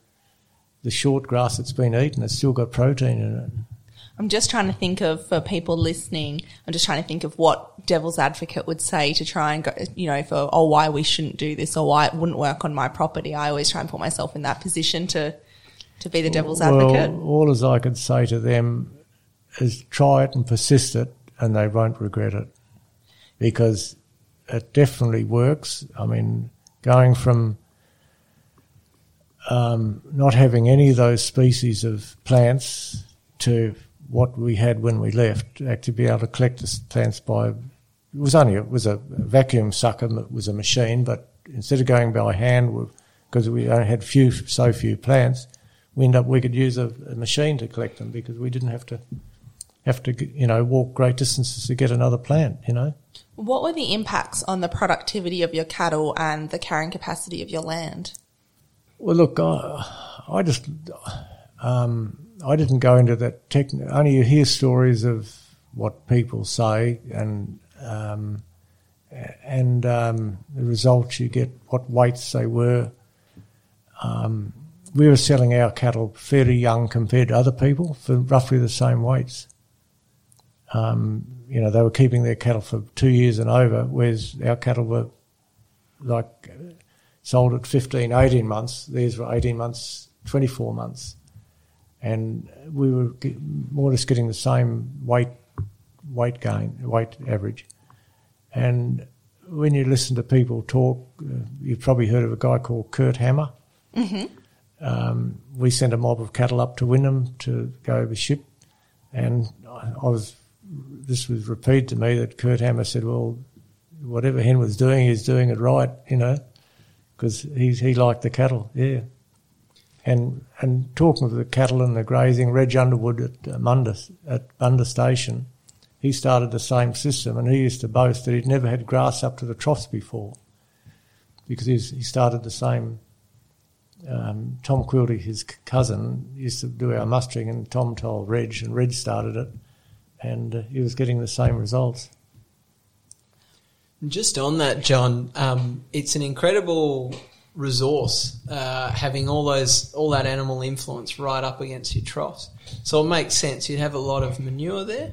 the short grass that's been eaten. It's still got protein in it. I'm just trying to think of for people listening. I'm just trying to think of what devil's advocate would say to try and go, you know, for oh why we shouldn't do this or why it wouldn't work on my property. I always try and put myself in that position to to be the devil's advocate. Well, all as I could say to them is try it and persist it, and they won't regret it because it definitely works. I mean, going from um, not having any of those species of plants to what we had when we left, actually be able to collect the plants by it was only it was a vacuum sucker, it was a machine, but instead of going by hand, because we only had few so few plants, we end up we could use a, a machine to collect them because we didn't have to have to you know walk great distances to get another plant. You know. What were the impacts on the productivity of your cattle and the carrying capacity of your land? Well, look, I, I just um, I didn't go into that tech. Only you hear stories of what people say and um, and um, the results you get, what weights they were. Um, we were selling our cattle fairly young compared to other people for roughly the same weights. Um, you know, they were keeping their cattle for two years and over, whereas our cattle were like sold at 15, 18 months. Theirs were 18 months, 24 months. And we were more or less getting the same weight weight gain, weight average. And when you listen to people talk, uh, you've probably heard of a guy called Kurt Hammer. Mm-hmm. Um, we sent a mob of cattle up to Wyndham to go over ship, and I was. This was repeated to me that Kurt Hammer said, "Well, whatever Hen was doing, he's doing it right," you know, because he he liked the cattle, yeah. And and talking of the cattle and the grazing, Reg Underwood at uh, Munda at Munda Station, he started the same system, and he used to boast that he'd never had grass up to the troughs before, because he started the same. Um, Tom Quilty, his cousin, used to do our mustering, and Tom told Reg, and Reg started it, and uh, he was getting the same results. Just on that, John, um, it's an incredible resource uh, having all those all that animal influence right up against your troughs. So it makes sense. You'd have a lot of manure there.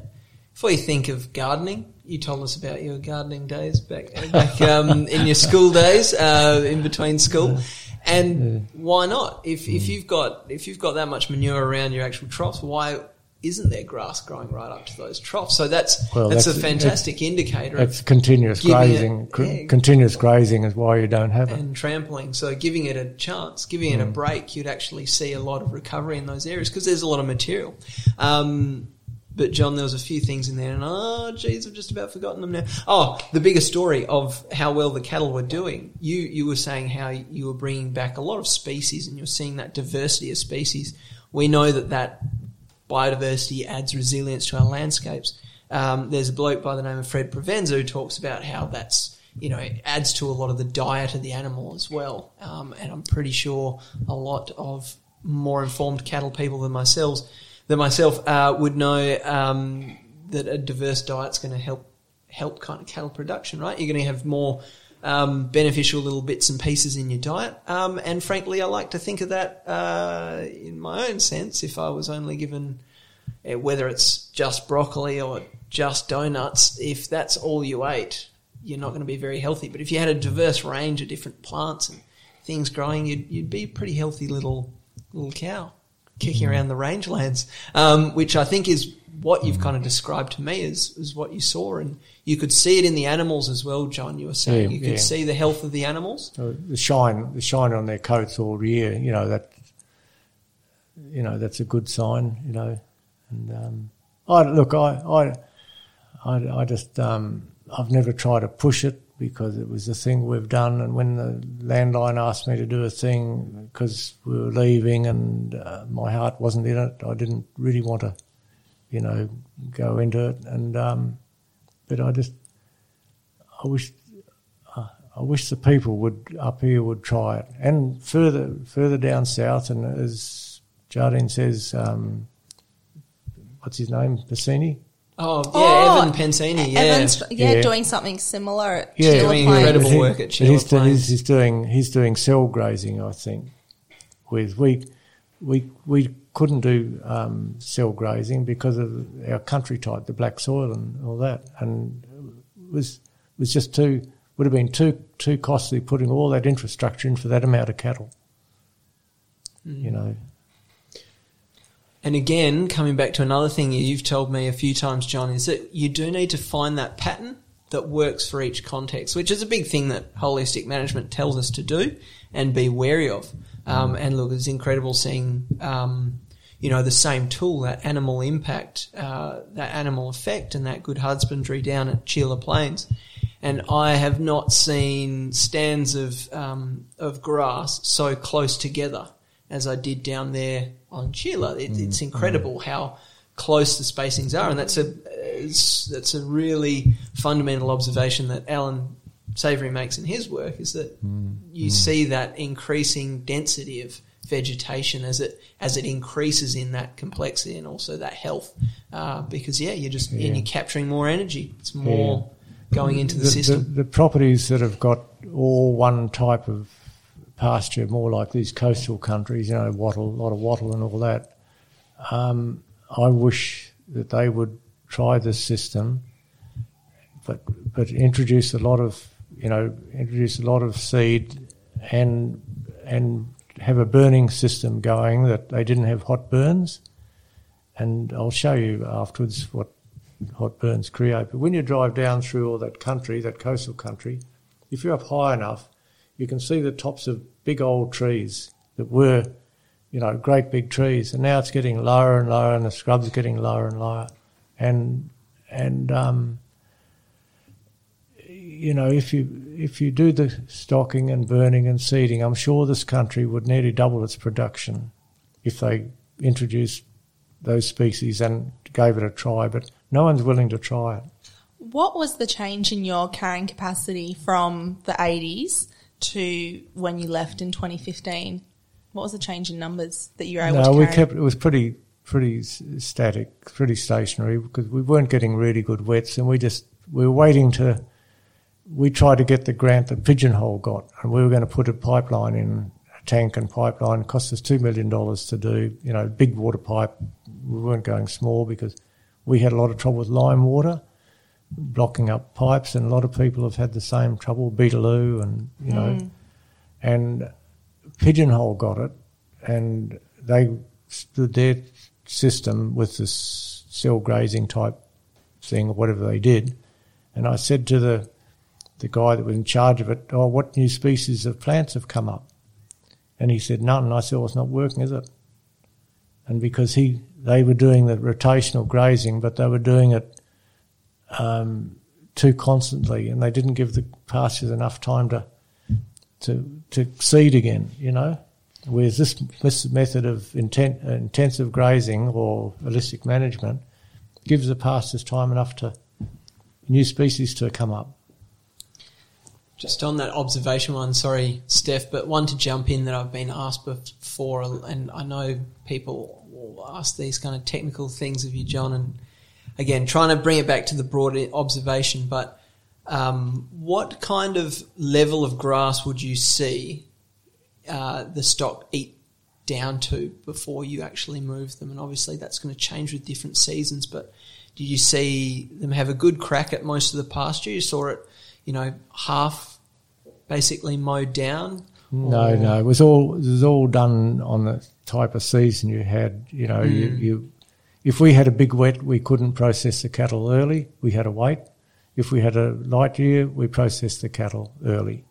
If we think of gardening, you told us about your gardening days back back um, in your school days, uh, in between school. And why not? If if you've got if you've got that much manure around your actual troughs, why isn't there grass growing right up to those troughs? So that's Well, that's, that's- a fantastic indicator That's continuous it- grazing. Yeah. Continuous grazing is why you don't have it. and trampling. So giving it a chance, giving it a break, you'd actually see a lot of recovery in those areas because there's a lot of material. Um, but John, there was a few things in there, and oh, geez, I've just about forgotten them now. Oh, the bigger story of how well the cattle were doing. You you were saying how you were bringing back a lot of species, and you're seeing that diversity of species. We know that that biodiversity adds resilience to our landscapes. Um, there's a bloke by the name of Fred Provenza who talks about how that's you know it adds to a lot of the diet of the animal as well. Um, and I'm pretty sure a lot of more informed cattle people than myself than myself uh, would know um, that a diverse diet's going to help help kind of cattle production. Right, you're going to have more. Um, beneficial little bits and pieces in your diet. Um, and frankly, I like to think of that uh, in my own sense. If I was only given, whether it's just broccoli or just donuts, if that's all you ate, you're not going to be very healthy. But if you had a diverse range of different plants and things growing, you'd, you'd be a pretty healthy little little cow kicking around the rangelands, um, which I think is what you've kind of described to me is, is what you saw. And you could see it in the animals as well, John. You were saying Yeah, you could yeah. see the health of the animals. So the shine, the shine on their coats all year, you know that, you know that's a good sign, you know. And um, I look, I, I, I, I just, um, I've never tried to push it because it was the thing we've done. And when the landline asked me to do a thing because we were leaving and uh, my heart wasn't in it, I didn't really want to, you know, go into it. And um, but I just, I wish, uh, I wish the people would up here would try it, and further further down south. And as Jardine says, um, what's his name, Bassini? Oh yeah, Oh, Evan Pensini. Yeah, Evan's, yeah, Yeah. doing something similar at Yeah. Sheila Doing incredible He- work at but Sheila he's, Plains. he's, he's doing he's doing cell grazing, I think. With we we we couldn't do um, cell grazing because of our country type, the black soil and all that, and it was was just too would have been too too costly putting all that infrastructure in for that amount of cattle. Mm. You know, And again, coming back to another thing you've told me a few times, John, is that you do need to find that pattern that works for each context, which is a big thing that holistic management tells us to do and be wary of. Um, and look, it's incredible seeing, um, you know, the same tool, that animal impact, uh, that animal effect, and that good husbandry down at Sheila Plains. And I have not seen stands of um, of grass so close together as I did down there on Sheila. It, mm, It's mm. incredible how close the spacings are, and that's a that's a really fundamental observation that Allan Savory makes in his work is that mm, you see that increasing density of vegetation as it as it increases in that complexity and also that health uh, because yeah you're just Yeah. and you're capturing more energy. It's more going into the, the, system. the properties that have got all one type of pasture, more like these coastal countries, you know, wattle, a lot of wattle and all that. Um, I wish that they would try this system, but but introduce a lot of you know introduce a lot of seed and and have a burning system going that they didn't have hot burns. And I'll show you afterwards what hot burns create. But when you drive down through all that country, that coastal country, if you're up high enough, you can see the tops of big old trees that were, you know, great big trees, and now it's getting lower and lower, and the scrub's getting lower and lower, and and um, you know, if you if you do the stocking and burning and seeding, I'm sure this country would nearly double its production if they introduced those species and gave it a try. But no one's willing to try it. What was the change in your carrying capacity from the 80s to when you left in 2015? What was the change in numbers that you were able No, to No, we kept it was pretty pretty static, pretty stationary because we weren't getting really good wets, and we just we were waiting to. We tried to get the grant that Pigeonhole got, and we were going to put a pipeline in, a tank and pipeline. It cost us two million dollars to do. You know, big water pipe. We weren't going small because we had a lot of trouble with lime water blocking up pipes, and a lot of people have had the same trouble. Beetaloo, and you know, mm. and Pigeonhole got it, and they stood their system with this cell grazing type thing or whatever they did. And I said to the the guy that was in charge of it, "Oh, what new species of plants have come up?" And he said none. And I said, "Well, it's not working, is it?" And because he they were doing the rotational grazing, but they were doing it um, too constantly, and they didn't give the pastures enough time to to to seed again. You know, whereas this this method of intent, intensive grazing or holistic management gives the pastures time enough to new species to come up. Just on that observation one, sorry, Steph, but one to jump in that I've been asked before, and I know people will ask these kind of technical things of you, John, and again, trying to bring it back to the broader observation, but um, what kind of level of grass would you see uh, the stock eat down to before you actually move them? And obviously, that's going to change with different seasons. But did you see them have a good crack at most of the pasture? You saw it, you know, half basically mowed down. No, no, it was all it was all done on the type of season you had. You know, you, you if we had a big wet, we couldn't process the cattle early. We had to wait. If we had a light year, we processed the cattle early.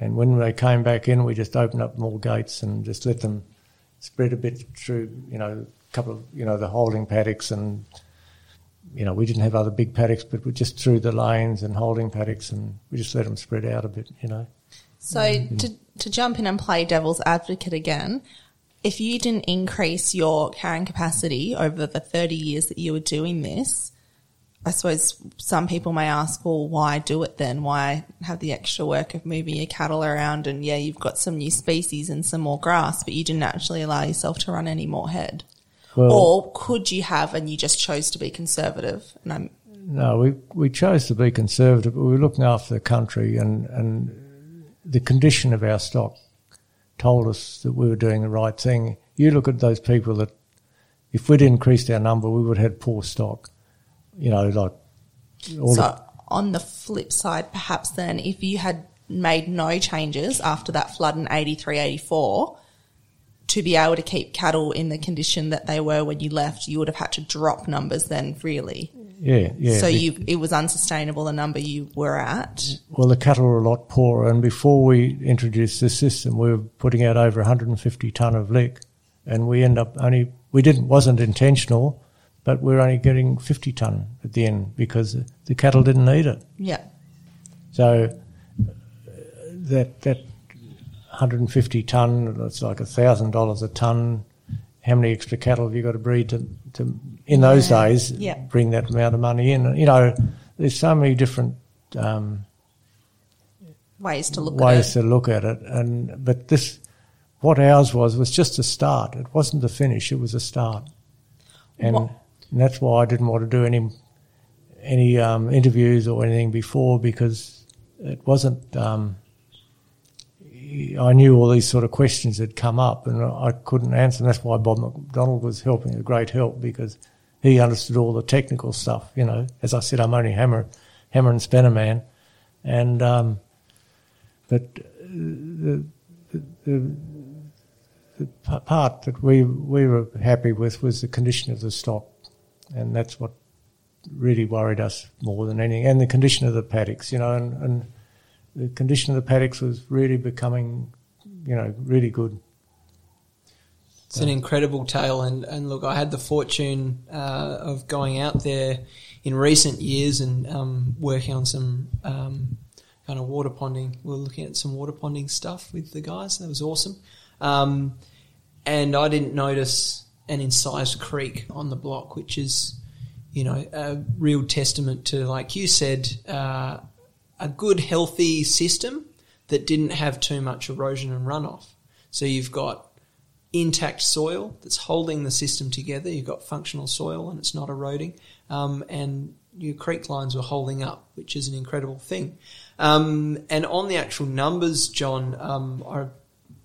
And when they came back in, we just opened up more gates and just let them spread a bit through, you know, a couple of, you know, the holding paddocks and you know, we didn't have other big paddocks, but we just threw the lanes and holding paddocks, and we just let them spread out a bit, you know. So to to jump in and play devil's advocate again, if you didn't increase your carrying capacity over the 30 years that you were doing this, I suppose some people may ask, well, why do it then? Why have the extra work of moving your cattle around? And yeah, you've got some new species and some more grass, but you didn't actually allow yourself to run any more head. Well, or could you have and you just chose to be conservative? And I'm, no, we we chose to be conservative, but we were looking after the country, and and the condition of our stock told us that we were doing the right thing. You look at those people that, if we'd increased our number, we would have had poor stock. You know, like all so the, on the flip side, perhaps then if you had made no changes after that flood in 83, 84, to be able to keep cattle in the condition that they were when you left, you would have had to drop numbers then, really. yeah, yeah. so you, it was unsustainable the number you were at. Well, the cattle were a lot poorer, and before we introduced this system, we were putting out over 150 ton of lick, and we end up only we didn't wasn't intentional, but we're only getting 50 ton at the end because the cattle didn't need it. Yeah. So uh, that that 150 ton, that's like a thousand dollars a ton. How many extra cattle have you got to breed to, to in those Yeah. days Yeah. bring that amount of money in? You know, there's so many different. Um, Ways to look ways at it. to look at it. And but this, what ours was, was just a start. It wasn't the finish. It was a start, and, and that's why I didn't want to do any any um, interviews or anything before because it wasn't. Um, I knew all these sort of questions had come up, and I couldn't answer. them. that's why Bob McDonald was helping a great help because he understood all the technical stuff. You know, as I said, I'm only hammer, hammer and spanner man, and um, but uh, the, the, the, the part that we we were happy with was the condition of the stock, and that's what really worried us more than anything, and the condition of the paddocks. You know, and, and the condition of the paddocks was really becoming, you know, really good. It's an incredible tale, and, and look, I had the fortune uh, of going out there in recent years and um, working on some um, kind of water ponding. We were looking at some water ponding stuff with the guys. That was awesome, um, and I didn't notice an incised creek on the block, which is, you know, a real testament to, like you said, uh, a good healthy system that didn't have too much erosion and runoff. So you've got intact soil that's holding the system together. You've got functional soil and it's not eroding. Um, and your creek lines were holding up, which is an incredible thing. Um, and on the actual numbers, John, um, are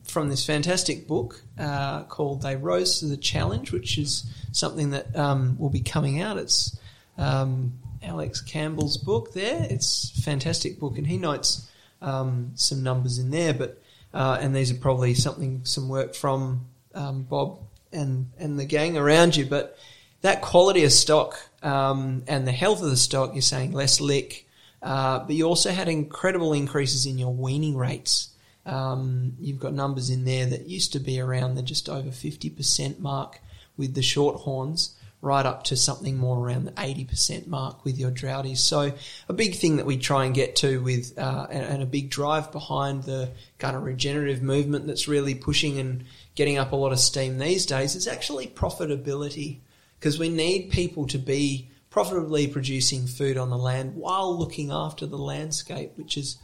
from this fantastic book uh, called They Rose to the Challenge, which is something that um, will be coming out. It's um, Alex Campbell's book there. It's a fantastic book, and he notes um, some numbers in there. But uh, and these are probably something some work from um, Bob and and the gang around you. But that quality of stock um, and the health of the stock, you're saying less lick, uh, but you also had incredible increases in your weaning rates. Um, you've got numbers in there that used to be around the just over 50% mark with the short horns, right up to something more around the 80% mark with your droughties. So a big thing that we try and get to with, uh, and, and a big drive behind the kind of regenerative movement that's really pushing and getting up a lot of steam these days is actually profitability because we need people to be profitably producing food on the land while looking after the landscape, which is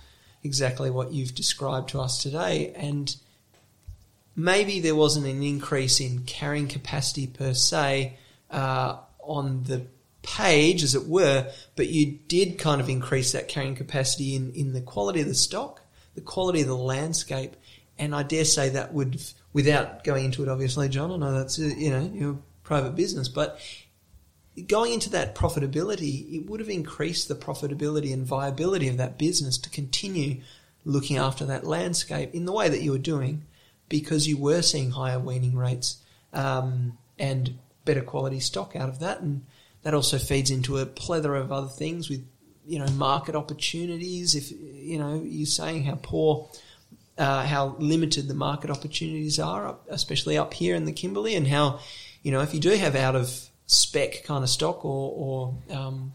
exactly what you've described to us today. And maybe there wasn't an increase in carrying capacity per se uh, on the page, as it were, but you did kind of increase that carrying capacity in, in the quality of the stock, the quality of the landscape, and I dare say that would, without going into it, obviously, John. I know that's uh, you know your private business, but going into that profitability, it would have increased the profitability and viability of that business to continue looking after that landscape in the way that you were doing, because you were seeing higher weaning rates um, and better quality stock out of that, and that also feeds into a plethora of other things with you know market opportunities. If you know you're saying how poor. Uh, how limited the market opportunities are, especially up here in the Kimberley, and how, you know, if you do have out of spec kind of stock or, or um,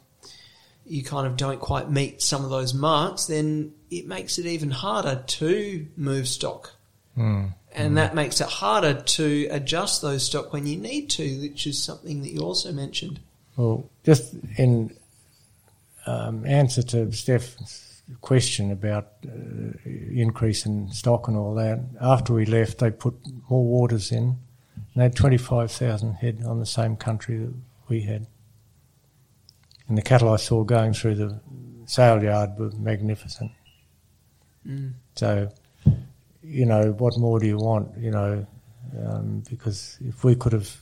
you kind of don't quite meet some of those marks, then it makes it even harder to move stock. Mm. And that makes it harder to adjust those stock when you need to, which is something that you also mentioned. Well, just in um, answer to Steph's question about uh, increase in stock and all that, after we left, they put more waters in. And they had 25,000 head on the same country that we had. And the cattle I saw going through the sale yard were magnificent. Mm. So, you know, what more do you want? You know, um, because if we could have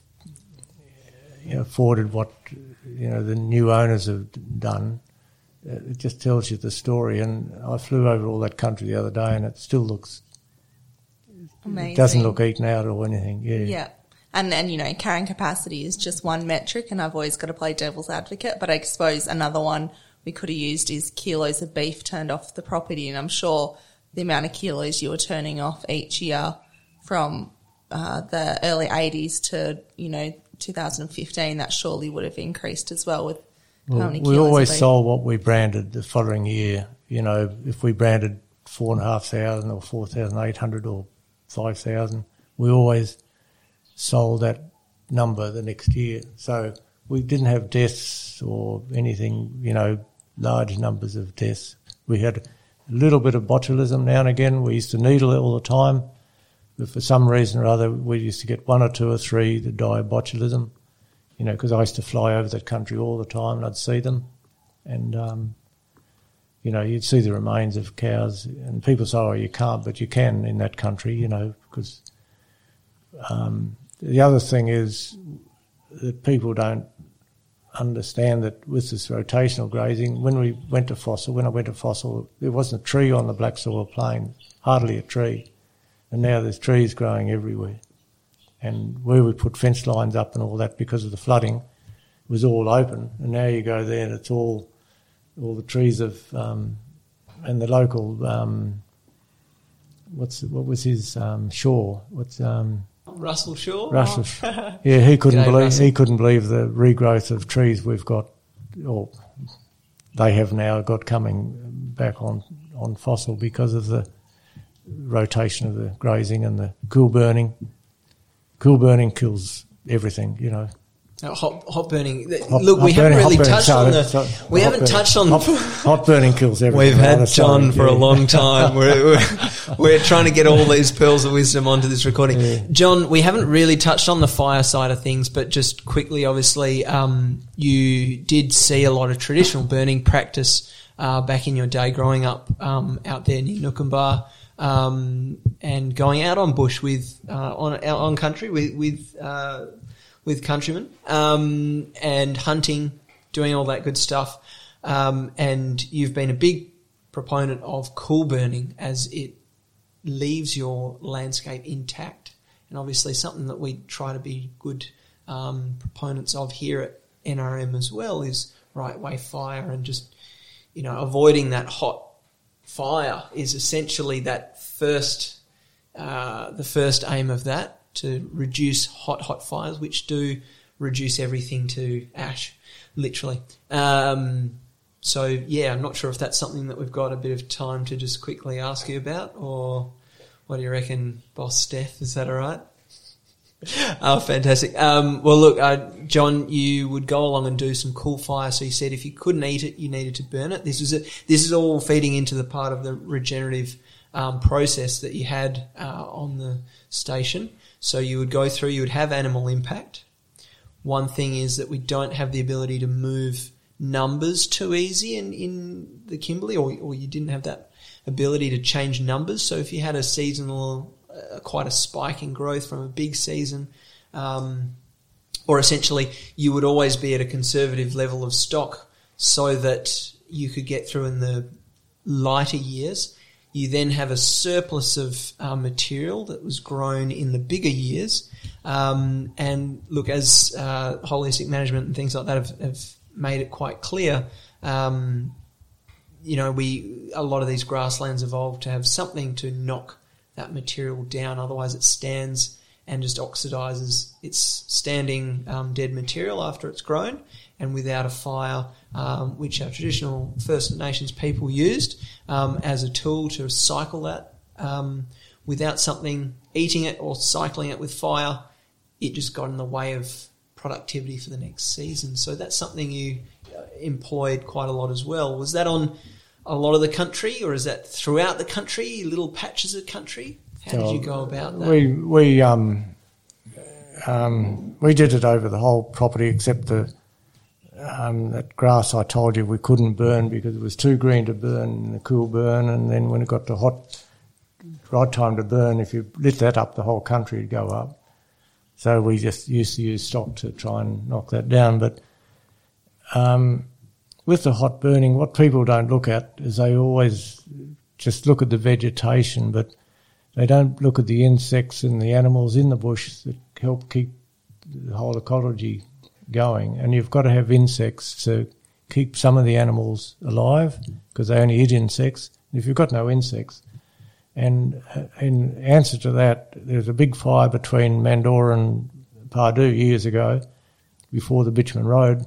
you know, afforded what you know the new owners have done, uh, it just tells you the story. And I flew over all that country the other day, and it still looks Amazing. it doesn't look eaten out or anything. Yeah, Yeah. And and you know, carrying capacity is just one metric and I've always got to play devil's advocate, but I suppose another one we could have used is kilos of beef turned off the property and I'm sure the amount of kilos you were turning off each year from uh, the early 80s to, you know, 2015, that surely would have increased as well with how Well, many we always sold what we branded the following year. You know, if we branded four and a half thousand or four thousand eight hundred or five thousand, we always sold that number the next year. So we didn't have deaths or anything, you know, large numbers of deaths. We had a little bit of botulism now and again. We used to needle it all the time. But for some reason or other, we used to get one or two or three that die of botulism you know, because I used to fly over that country all the time and I'd see them. And, um, you know, you'd see the remains of cows and people say, oh, you can't, but you can in that country, you know, because um, the other thing is that people don't understand that with this rotational grazing, when we went to fossil, when I went to fossil, there wasn't a tree on the black soil plain, hardly a tree. And now there's trees growing everywhere and where we put fence lines up and all that because of the flooding was all open. And now you go there and it's all all the trees of um, and the local um, what's what was his um, Shaw? What's um, Russell Shaw? Russell? yeah, he couldn't G'day, believe Russell. he couldn't believe the regrowth of trees we've got, or they have now got coming back on on fossil because of the rotation of the grazing and the cool burning. Cool burning kills everything, you know. Hot, hot burning. Look, we haven't burning- really burning, touched on the. we haven't burning. touched on. hot, hot burning kills everything. We've had John for a long time. We're, we're, we're trying to get all these pearls of wisdom onto this recording. John, we haven't really touched on the fire side of things, but just quickly, obviously, um, you did see a lot of traditional burning practice uh, back in your day growing up um, out there near Noonkanbah. Um, and going out on bush with uh, on on country with with uh, with countrymen um, and hunting, doing all that good stuff. Um, and you've been a big proponent of cool burning as it leaves your landscape intact. And obviously, something that we try to be good um, proponents of here at NRM as well is right way fire and just you know avoiding that hot fire is essentially that first uh, the first aim of that to reduce hot hot fires which do reduce everything to ash literally um, so yeah i'm not sure if that's something that we've got a bit of time to just quickly ask you about or what do you reckon boss steph is that all right Oh, fantastic. Um, well, look, uh, John, you would go along and do some cool fire. So you said if you couldn't eat it, you needed to burn it. This is a, this is all feeding into the part of the regenerative um, process that you had uh, on the station. So you would go through, you would have animal impact. One thing is that we don't have the ability to move numbers too easy in, in the Kimberley, or, or you didn't have that ability to change numbers. So if you had a seasonal, uh, quite a spike in growth from a big season, um, or essentially you would always be at a conservative level of stock so that you could get through in the lighter years. You then have a surplus of uh, material that was grown in the bigger years. Um, and look, as uh, holistic management and things like that have, have made it quite clear, um, you know, we a lot of these grasslands evolved to have something to knock that material down. Otherwise, it stands and just oxidizes its standing um, dead material after it's grown. And without a fire, um, which our traditional First Nations people used um, as a tool to cycle that, um, without something eating it or cycling it with fire, it just got in the way of productivity for the next season. So that's something you uh, employed quite a lot as well. Was that on a lot of the country, or is that throughout the country, little patches of country? How did you go about that? We we um, um, we did it over the whole property except the um, that grass I told you we couldn't burn because it was too green to burn in a cool burn, and then when it got to hot right time to burn, if you lit that up, the whole country would go up. So we just used to use stock to try and knock that down. But um, with the hot burning, what people don't look at is they always just look at the vegetation, but they don't look at the insects and the animals in the bush that help keep the whole ecology going. And you've got to have insects to keep some of the animals alive because they only eat insects. If you've got no insects, and in answer to that, there was a big fire between Mandora and Pardoo years ago, before the Bitumen Road,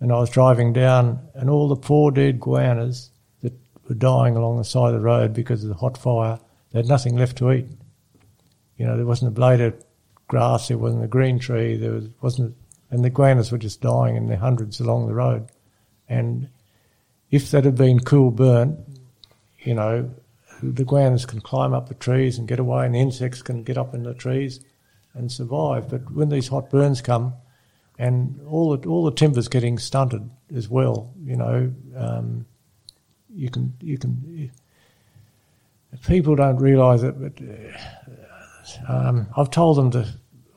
and I was driving down, and all the poor dead goannas that were dying along the side of the road because of the hot fire, they had nothing left to eat. You know, there wasn't a blade of grass, there wasn't a green tree, there was, wasn't, and the goannas were just dying in their hundreds along the road. And if that had been cool burnt, you know, the goannas can climb up the trees and get away, and the insects can get up in the trees and survive. But when these hot burns come, and all the all the timber's getting stunted as well, you know, um, you can you can. People don't realise it, but uh, um, I've told them to.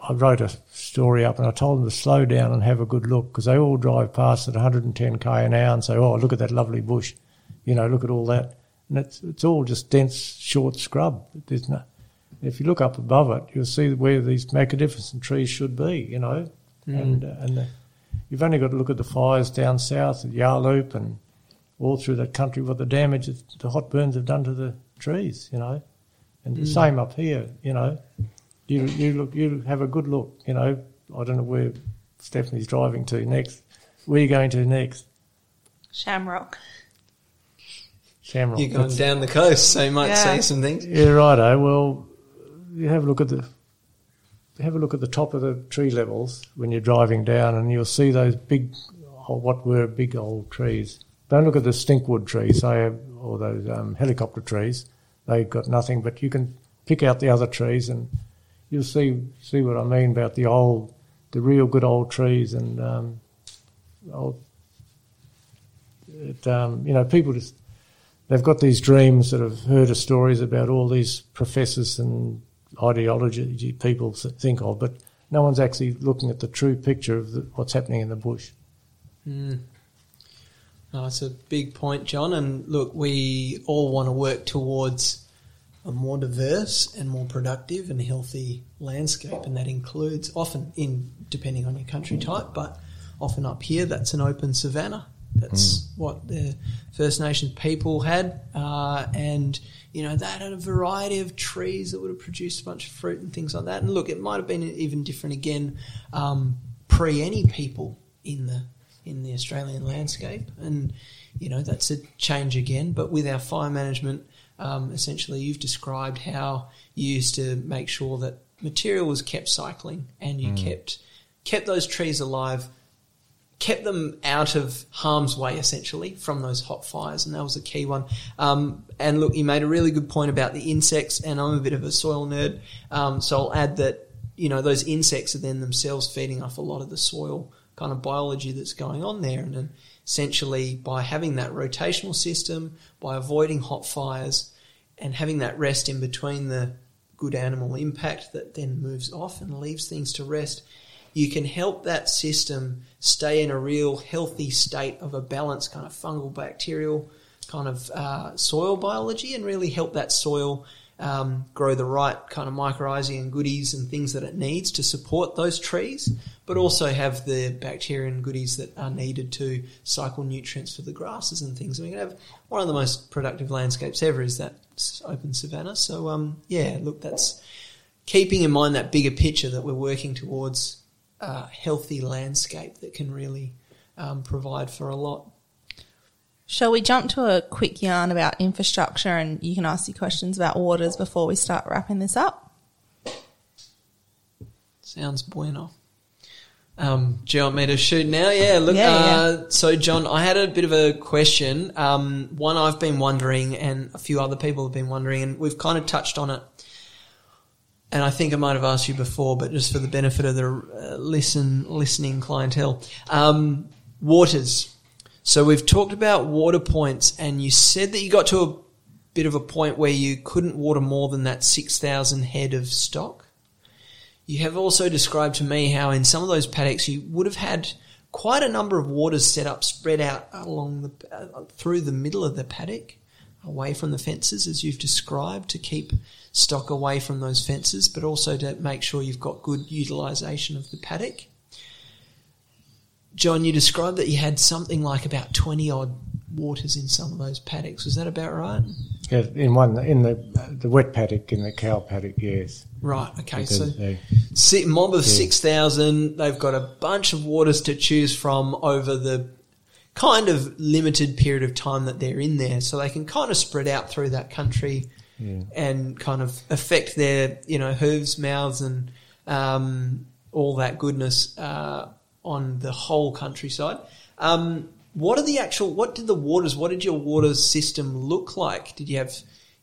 I wrote a story up and I told them to slow down and have a good look because they all drive past at 110k an hour and say, "Oh, look at that lovely bush," you know, look at all that and it's it's all just dense, short scrub. There's no. If you look up above it, you'll see where these magnificent trees should be. You know, mm. and uh, and the, you've only got to look at the fires down south at Yarloop and all through that country. What the damage the hot burns have done to the trees. You know, and mm. the same up here. You know, you you look you have a good look. You know, I don't know where Stephanie's driving to next. Where are you going to next? Shamrock. Shamrock. You're going down the coast, so you might yeah. see some things. Yeah, righto. Well, you have a look at the have a look at the top of the tree levels when you're driving down, and you'll see those big, what were big old trees. Don't look at the stinkwood trees, they or those um, helicopter trees. They've got nothing, but you can pick out the other trees, and you'll see see what I mean about the old, the real good old trees, and um, old. It, um, you know, people just they've got these dreams that have heard of stories about all these professors and ideology people think of, but no one's actually looking at the true picture of the, what's happening in the bush. Mm. Oh, that's a big point, John. And look, we all want to work towards a more diverse and more productive and healthy landscape, and that includes often in depending on your country type, but often up here that's an open savanna that's mm. what the First Nations people had, uh, and you know they had a variety of trees that would have produced a bunch of fruit and things like that. And look, it might have been even different again um, pre any people in the in the Australian landscape, and you know that's a change again. But with our fire management, um, essentially, you've described how you used to make sure that material was kept cycling and you mm. kept kept those trees alive kept them out of harm's way essentially from those hot fires, and that was a key one. Um, and look, you made a really good point about the insects, and I'm a bit of a soil nerd, um, so I'll add that you know those insects are then themselves feeding off a lot of the soil kind of biology that's going on there, and then essentially by having that rotational system, by avoiding hot fires, and having that rest in between the good animal impact that then moves off and leaves things to rest you can help that system stay in a real healthy state of a balanced kind of fungal, bacterial kind of uh, soil biology and really help that soil um, grow the right kind of mycorrhizae and goodies and things that it needs to support those trees, but also have the bacteria and goodies that are needed to cycle nutrients for the grasses and things. And we can have one of the most productive landscapes ever is that open savanna. So, um, yeah, look, that's keeping in mind that bigger picture that we're working towards a healthy landscape that can really um, provide for a lot. Shall we jump to a quick yarn about infrastructure and you can ask your questions about waters before we start wrapping this up? Sounds bueno. Um, do you want me to shoot now? Yeah, look, Yeah, uh, so John, I had a bit of a question. Um, one I've been wondering and a few other people have been wondering and we've kind of touched on it. And I think I might have asked you before, but just for the benefit of the uh, listen, listening clientele. Um, waters. So we've talked about water points and you said that you got to a bit of a point where you couldn't water more than that 6,000 head of stock. You have also described to me how in some of those paddocks you would have had quite a number of waters set up, spread out along the uh, through the middle of the paddock, away from the fences, as you've described, to keep stock away from those fences, but also to make sure you've got good utilisation of the paddock. John, you described that you had something like about twenty odd waters in some of those paddocks. Was that about right? Yeah, in one in the the wet paddock in the cow paddock, yes. Right. Okay. Because So they- Si- mob of 6,000. They've got a bunch of waters to choose from over the kind of limited period of time that they're in there. So they can kind of spread out through that country and kind of affect their, you know, hooves, mouths and um, all that goodness uh, on the whole countryside. Um, what are the actual, what did the waters, what did your water system look like? Did you have,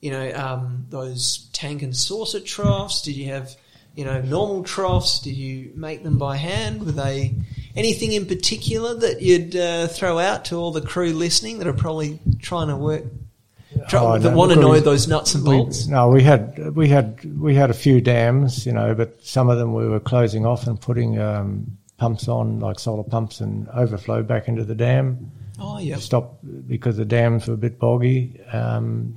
you know, um, those tank and saucer troughs? Did you have, you know, normal troughs? Did you make them by hand? Were they anything in particular that you'd uh, throw out to all the crew listening that are probably trying to work, try, Oh, that no, want to know we- those nuts and We, bolts? no, we had we had we had a few dams, you know, but some of them we were closing off and putting um, pumps on, like solar pumps, and overflow back into the dam. Oh, yeah. Stop because the dams were a bit boggy. Um,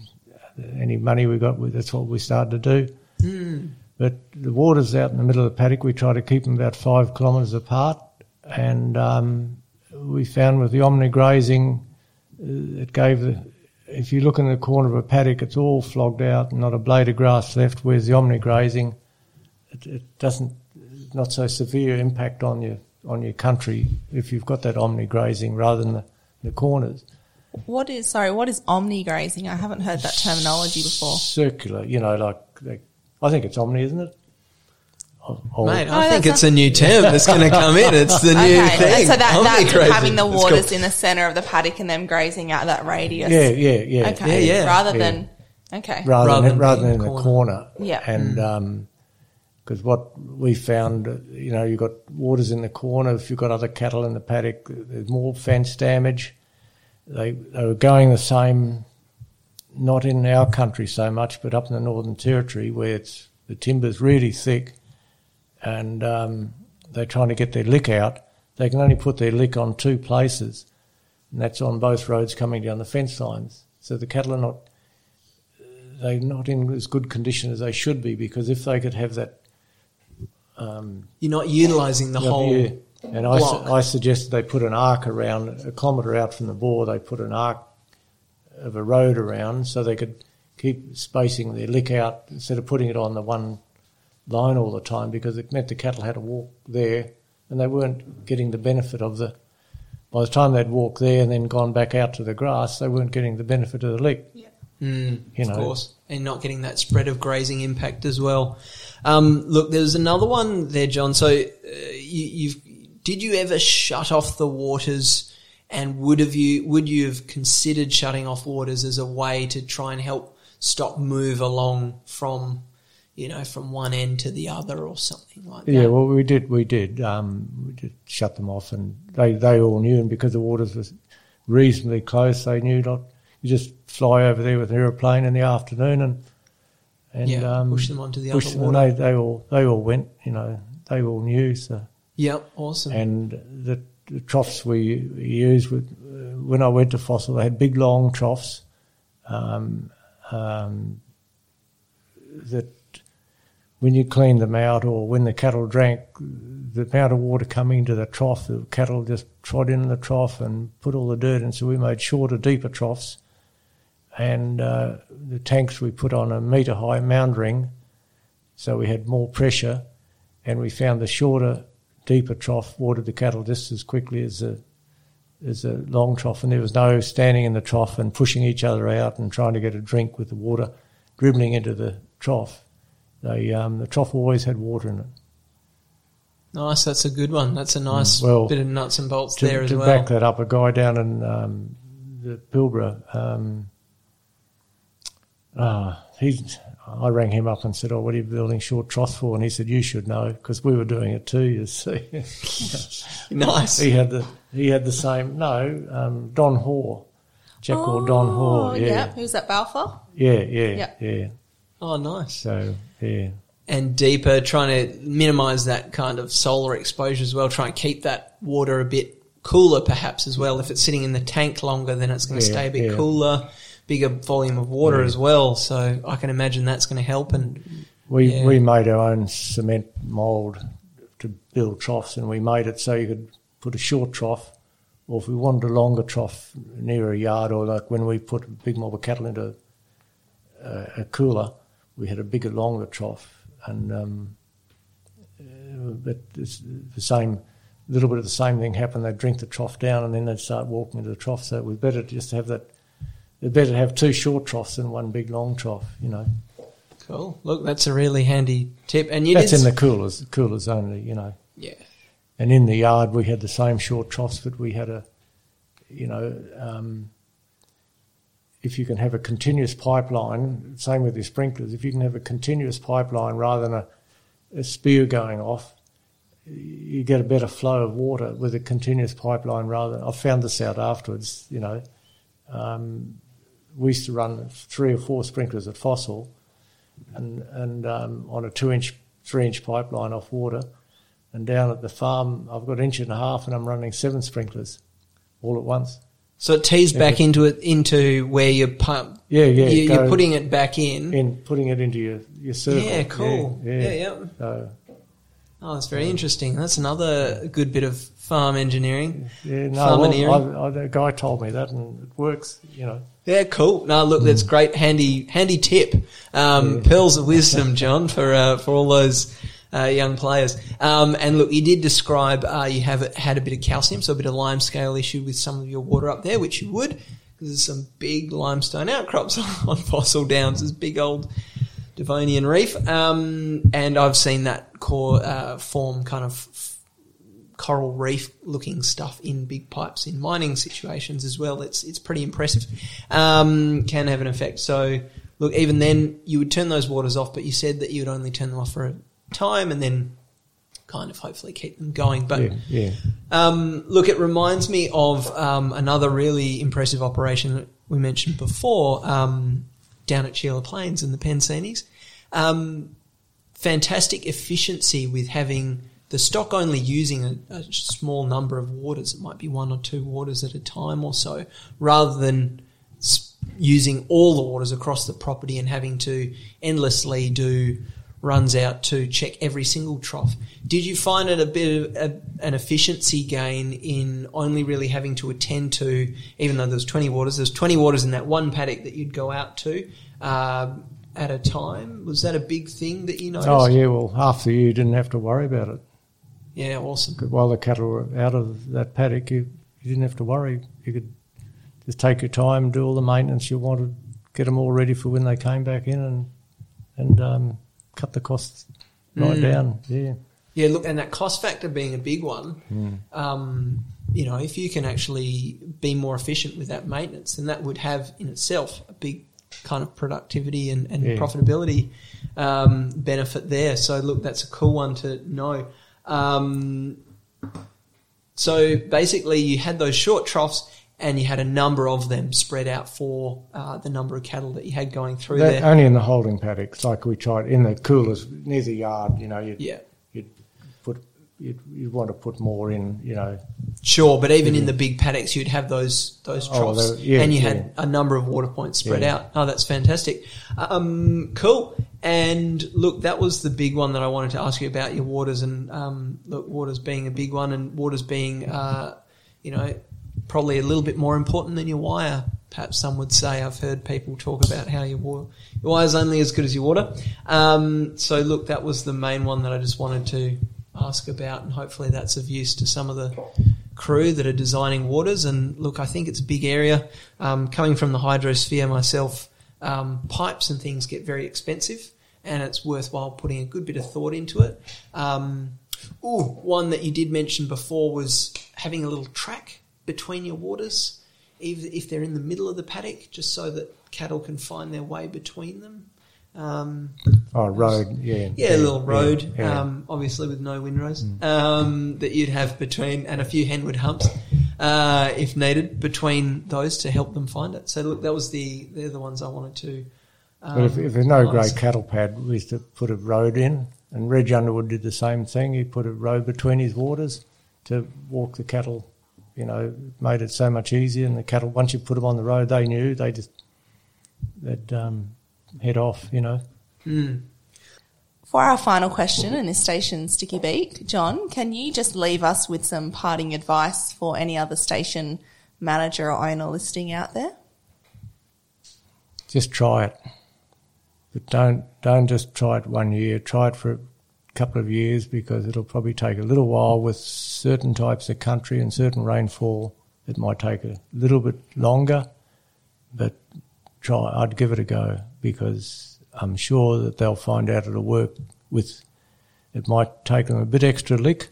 any money we got, that's what we started to do. Hmm. But the waters out in the middle of the paddock, we try to keep them about five kilometres apart, and um, we found with the omni grazing, uh, it gave the. If you look in the corner of a paddock, it's all flogged out, and not a blade of grass left. Whereas the omni grazing, it, it doesn't, not so severe impact on your on your country if you've got that omni grazing rather than the, the corners. What is, sorry, what is omni grazing? I haven't heard that terminology before. Circular, you know, like, like I think it's omni, isn't it? Or- or- Mate, Oh, I think it's a new term that's going to come in. It's the new Okay, thing. so that, that's Omni-grazing. having the waters in the centre of the paddock and them grazing out that radius. yeah, yeah, yeah. Okay. Yeah, yeah. Rather Yeah. than, okay. rather, Rather than, than rather than in the corner. Yeah. And mm. um, because what we found, you know, you've got waters in the corner. If you've got other cattle in the paddock, there's more fence damage. They they were going the same, not in our country so much, but up in the Northern Territory where it's the timber's really thick, and um, they're trying to get their lick out. They can only put their lick on two places, and that's on both roads coming down the fence lines. So the cattle are not they're not in as good condition as they should be because if they could have that, um, You're not utilising the whole. yeah. and I, su- I suggested they put an arc around a kilometre out from the bore. They put an arc of a road around so they could keep spacing their lick out instead of putting it on the one line all the time because it meant the cattle had to walk there and they weren't getting the benefit of the. By the time they'd walked there and then gone back out to the grass, they weren't getting the benefit of the lick. Mm, You of course, and not getting that spread of grazing impact as well. Um, look, there's another one there, John. So, uh, you, you've did you ever shut off the waters, and would have you would you have considered shutting off waters as a way to try and help stock move along from, you know, from one end to the other or something like that? Yeah, well, we did. We did. Um, we did shut them off, and they, they all knew. And because the waters were reasonably close, they knew not. You just fly over there with an aeroplane in the afternoon, and and Yeah, um, push them onto the push other them, and. They, they all they all went. You know, they all knew. So Yep, awesome. and the, the troughs we, we used with uh, when I went to Fossil, they had big long troughs. Um, um, that when you cleaned them out or when the cattle drank, the amount of water coming into the trough, the cattle just trod in the trough and put all the dirt in. So we made shorter, deeper troughs. And uh, the tanks we put on a metre high mound ring So we had more pressure, and we found the shorter, deeper trough watered the cattle just as quickly as a as a long trough, and there was no standing in the trough and pushing each other out and trying to get a drink with the water dribbling into the trough. They, um, the trough always had water in it. Nice, that's a good one. That's a nice Well, bit of nuts and bolts to, there as to well. back that up, a guy down in um, the Pilbara, um, ah, he's, I rang him up and said, "Oh, what are you building short troughs for?" And he said, "You should know because we were doing it too." You see, nice. he had the he had the same. No, um, Don Hoare, Jack called Don Hoare. Yeah, Who's that Balfour? yeah, yeah, Yeah. yeah. Oh, nice. So yeah, And deeper, trying to minimise that kind of solar exposure as well. Try and keep that water a bit cooler, perhaps as well. If it's sitting in the tank longer, then it's going to Yeah, stay a bit yeah. cooler, bigger volume of water Yeah. as well. So I can imagine that's going to help. And We Yeah. we made our own cement mould to build troughs, and we made it so you could put a short trough, or if we wanted a longer trough near a yard, or like when we put a big mob of cattle into a, a cooler, we had a bigger, longer trough, and um, uh, but it's the same. A little bit of the same thing happened. They'd drink the trough down, and then they'd start walking into the trough. So it was better just to have that. It's better to have two short troughs than one big long trough. You know. cool. Look, that's a really handy tip. And you That's in the coolers, coolers only, you know. yeah. And in the yard, we had the same short troughs, but we had a, you know, um, if you can have a continuous pipeline, same with your sprinklers, if you can have a continuous pipeline rather than a, a spear going off, you get a better flow of water with a continuous pipeline rather. I found this out afterwards, you know. Um, we used to run three or four sprinklers at Fossil and, and um, on a two inch, three inch pipeline off water. And down at the farm, I've got an inch and a half, and I'm running seven sprinklers all at once. So it tees back into it into where you pump. Yeah, yeah. you, you're putting it back in. in, putting it into your, your circle. Yeah, cool. Yeah, Yeah, yeah. yeah. So, Oh, that's very interesting. That's another good bit of farm engineering. yeah, no, well, I, I, the guy told me that, and it works. You know, Yeah, cool. No, look, that's great. Handy, handy tip. Um, Yeah. Pearls of wisdom, John, for uh, for all those uh, young players. Um, and look, you did describe uh, you have had a bit of calcium, so a bit of lime scale issue with some of your water up there, which you would because there's some big limestone outcrops on Fossil Downs. There's big old Devonian reef, um, and I've seen that core uh, form kind of coral reef looking stuff in big pipes in mining situations as well. It's it's pretty impressive. Um, can have an effect. So look, even then you would turn those waters off, but you said that you would only turn them off for a time and then kind of hopefully keep them going. But yeah, yeah. um, look, it reminds me of um, another really impressive operation that we mentioned before um, down at Sheila Plains in the Pensinis. Um, fantastic efficiency with having the stock only using a, a small number of waters. It might be one or two waters at a time or so, rather than using all the waters across the property and having to endlessly do runs out to check every single trough. Did you find it a bit of a, an efficiency gain in only really having to attend to, even though there's 20 waters, there's 20 waters in that one paddock that you'd go out to um, at a time? Was that a big thing that you noticed? Oh, yeah. Well, half the year you didn't have to worry about it. Yeah, awesome. While the cattle were out of that paddock, you, you didn't have to worry. You could just take your time, do all the maintenance you wanted, get them all ready for when they came back in, and and um, cut the costs right Mm. down. Yeah. Yeah, look, and that cost factor being a big one, um, you know, if you can actually be more efficient with that maintenance, then that would have in itself a big kind of productivity and, and Yeah. profitability um, benefit there. So, look, that's a cool one to know. Um, so, basically, you had those short troughs and you had a number of them spread out for uh, the number of cattle that you had going through That, there. only in the holding paddocks, like we tried in the coolers near the yard. You know, Yeah. You'd you'd, want to put more in. You know, Sure, but even in the big paddocks, you'd have those those Oh, troughs, they- yeah, and you yeah. had a number of water points spread Yeah. out. Oh, that's fantastic. Um, cool. And look, that was the big one that I wanted to ask you about your waters, and um, look, waters being a big one, and waters being, uh, you know, probably a little bit more important than your wire perhaps some would say. I've heard people talk about how your water, your wire's only as good as your water. Um, so look, that was the main one that I just wanted to ask about, and hopefully that's of use to some of the crew that are designing waters. And look, I think it's a big area. Um, coming from the hydrosphere myself, um, pipes and things get very expensive, and it's worthwhile putting a good bit of thought into it. Um, ooh, one that you did mention before was having a little track between your waters, even if they're in the middle of the paddock, just so that cattle can find their way between them. Um, Oh, road, yeah. yeah, a little road, yeah, yeah. Um, obviously with no windrows, um, that you'd have between, and a few henwood humps, uh, if needed, between those to help them find it. So look, that was the, they're the ones I wanted to. Um, But if, if there's no ask. great cattle pad, we used to put a road in, and Reg Underwood did the same thing. He put a road between his waters to walk the cattle. You know, made it so much easier. And the cattle, once you put them on the road, they knew they just they'd um, head off. You know, Mm. For our final question in this station, Sticky Beak, John, can you just leave us with some parting advice for any other station manager or owner listing out there? just try it, but don't don't just try it one year. Try it for a couple of years because it'll probably take a little while with certain types of country and certain rainfall. It might take a little bit longer, but try. I'd give it a go because I'm sure that they'll find out it'll work. With it might take them a bit extra lick,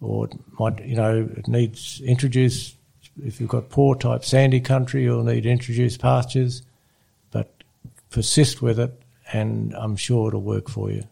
or it might you know it needs introduce. If you've got poor type sandy country, you'll need introduced pastures, but persist with it, and I'm sure it'll work for you.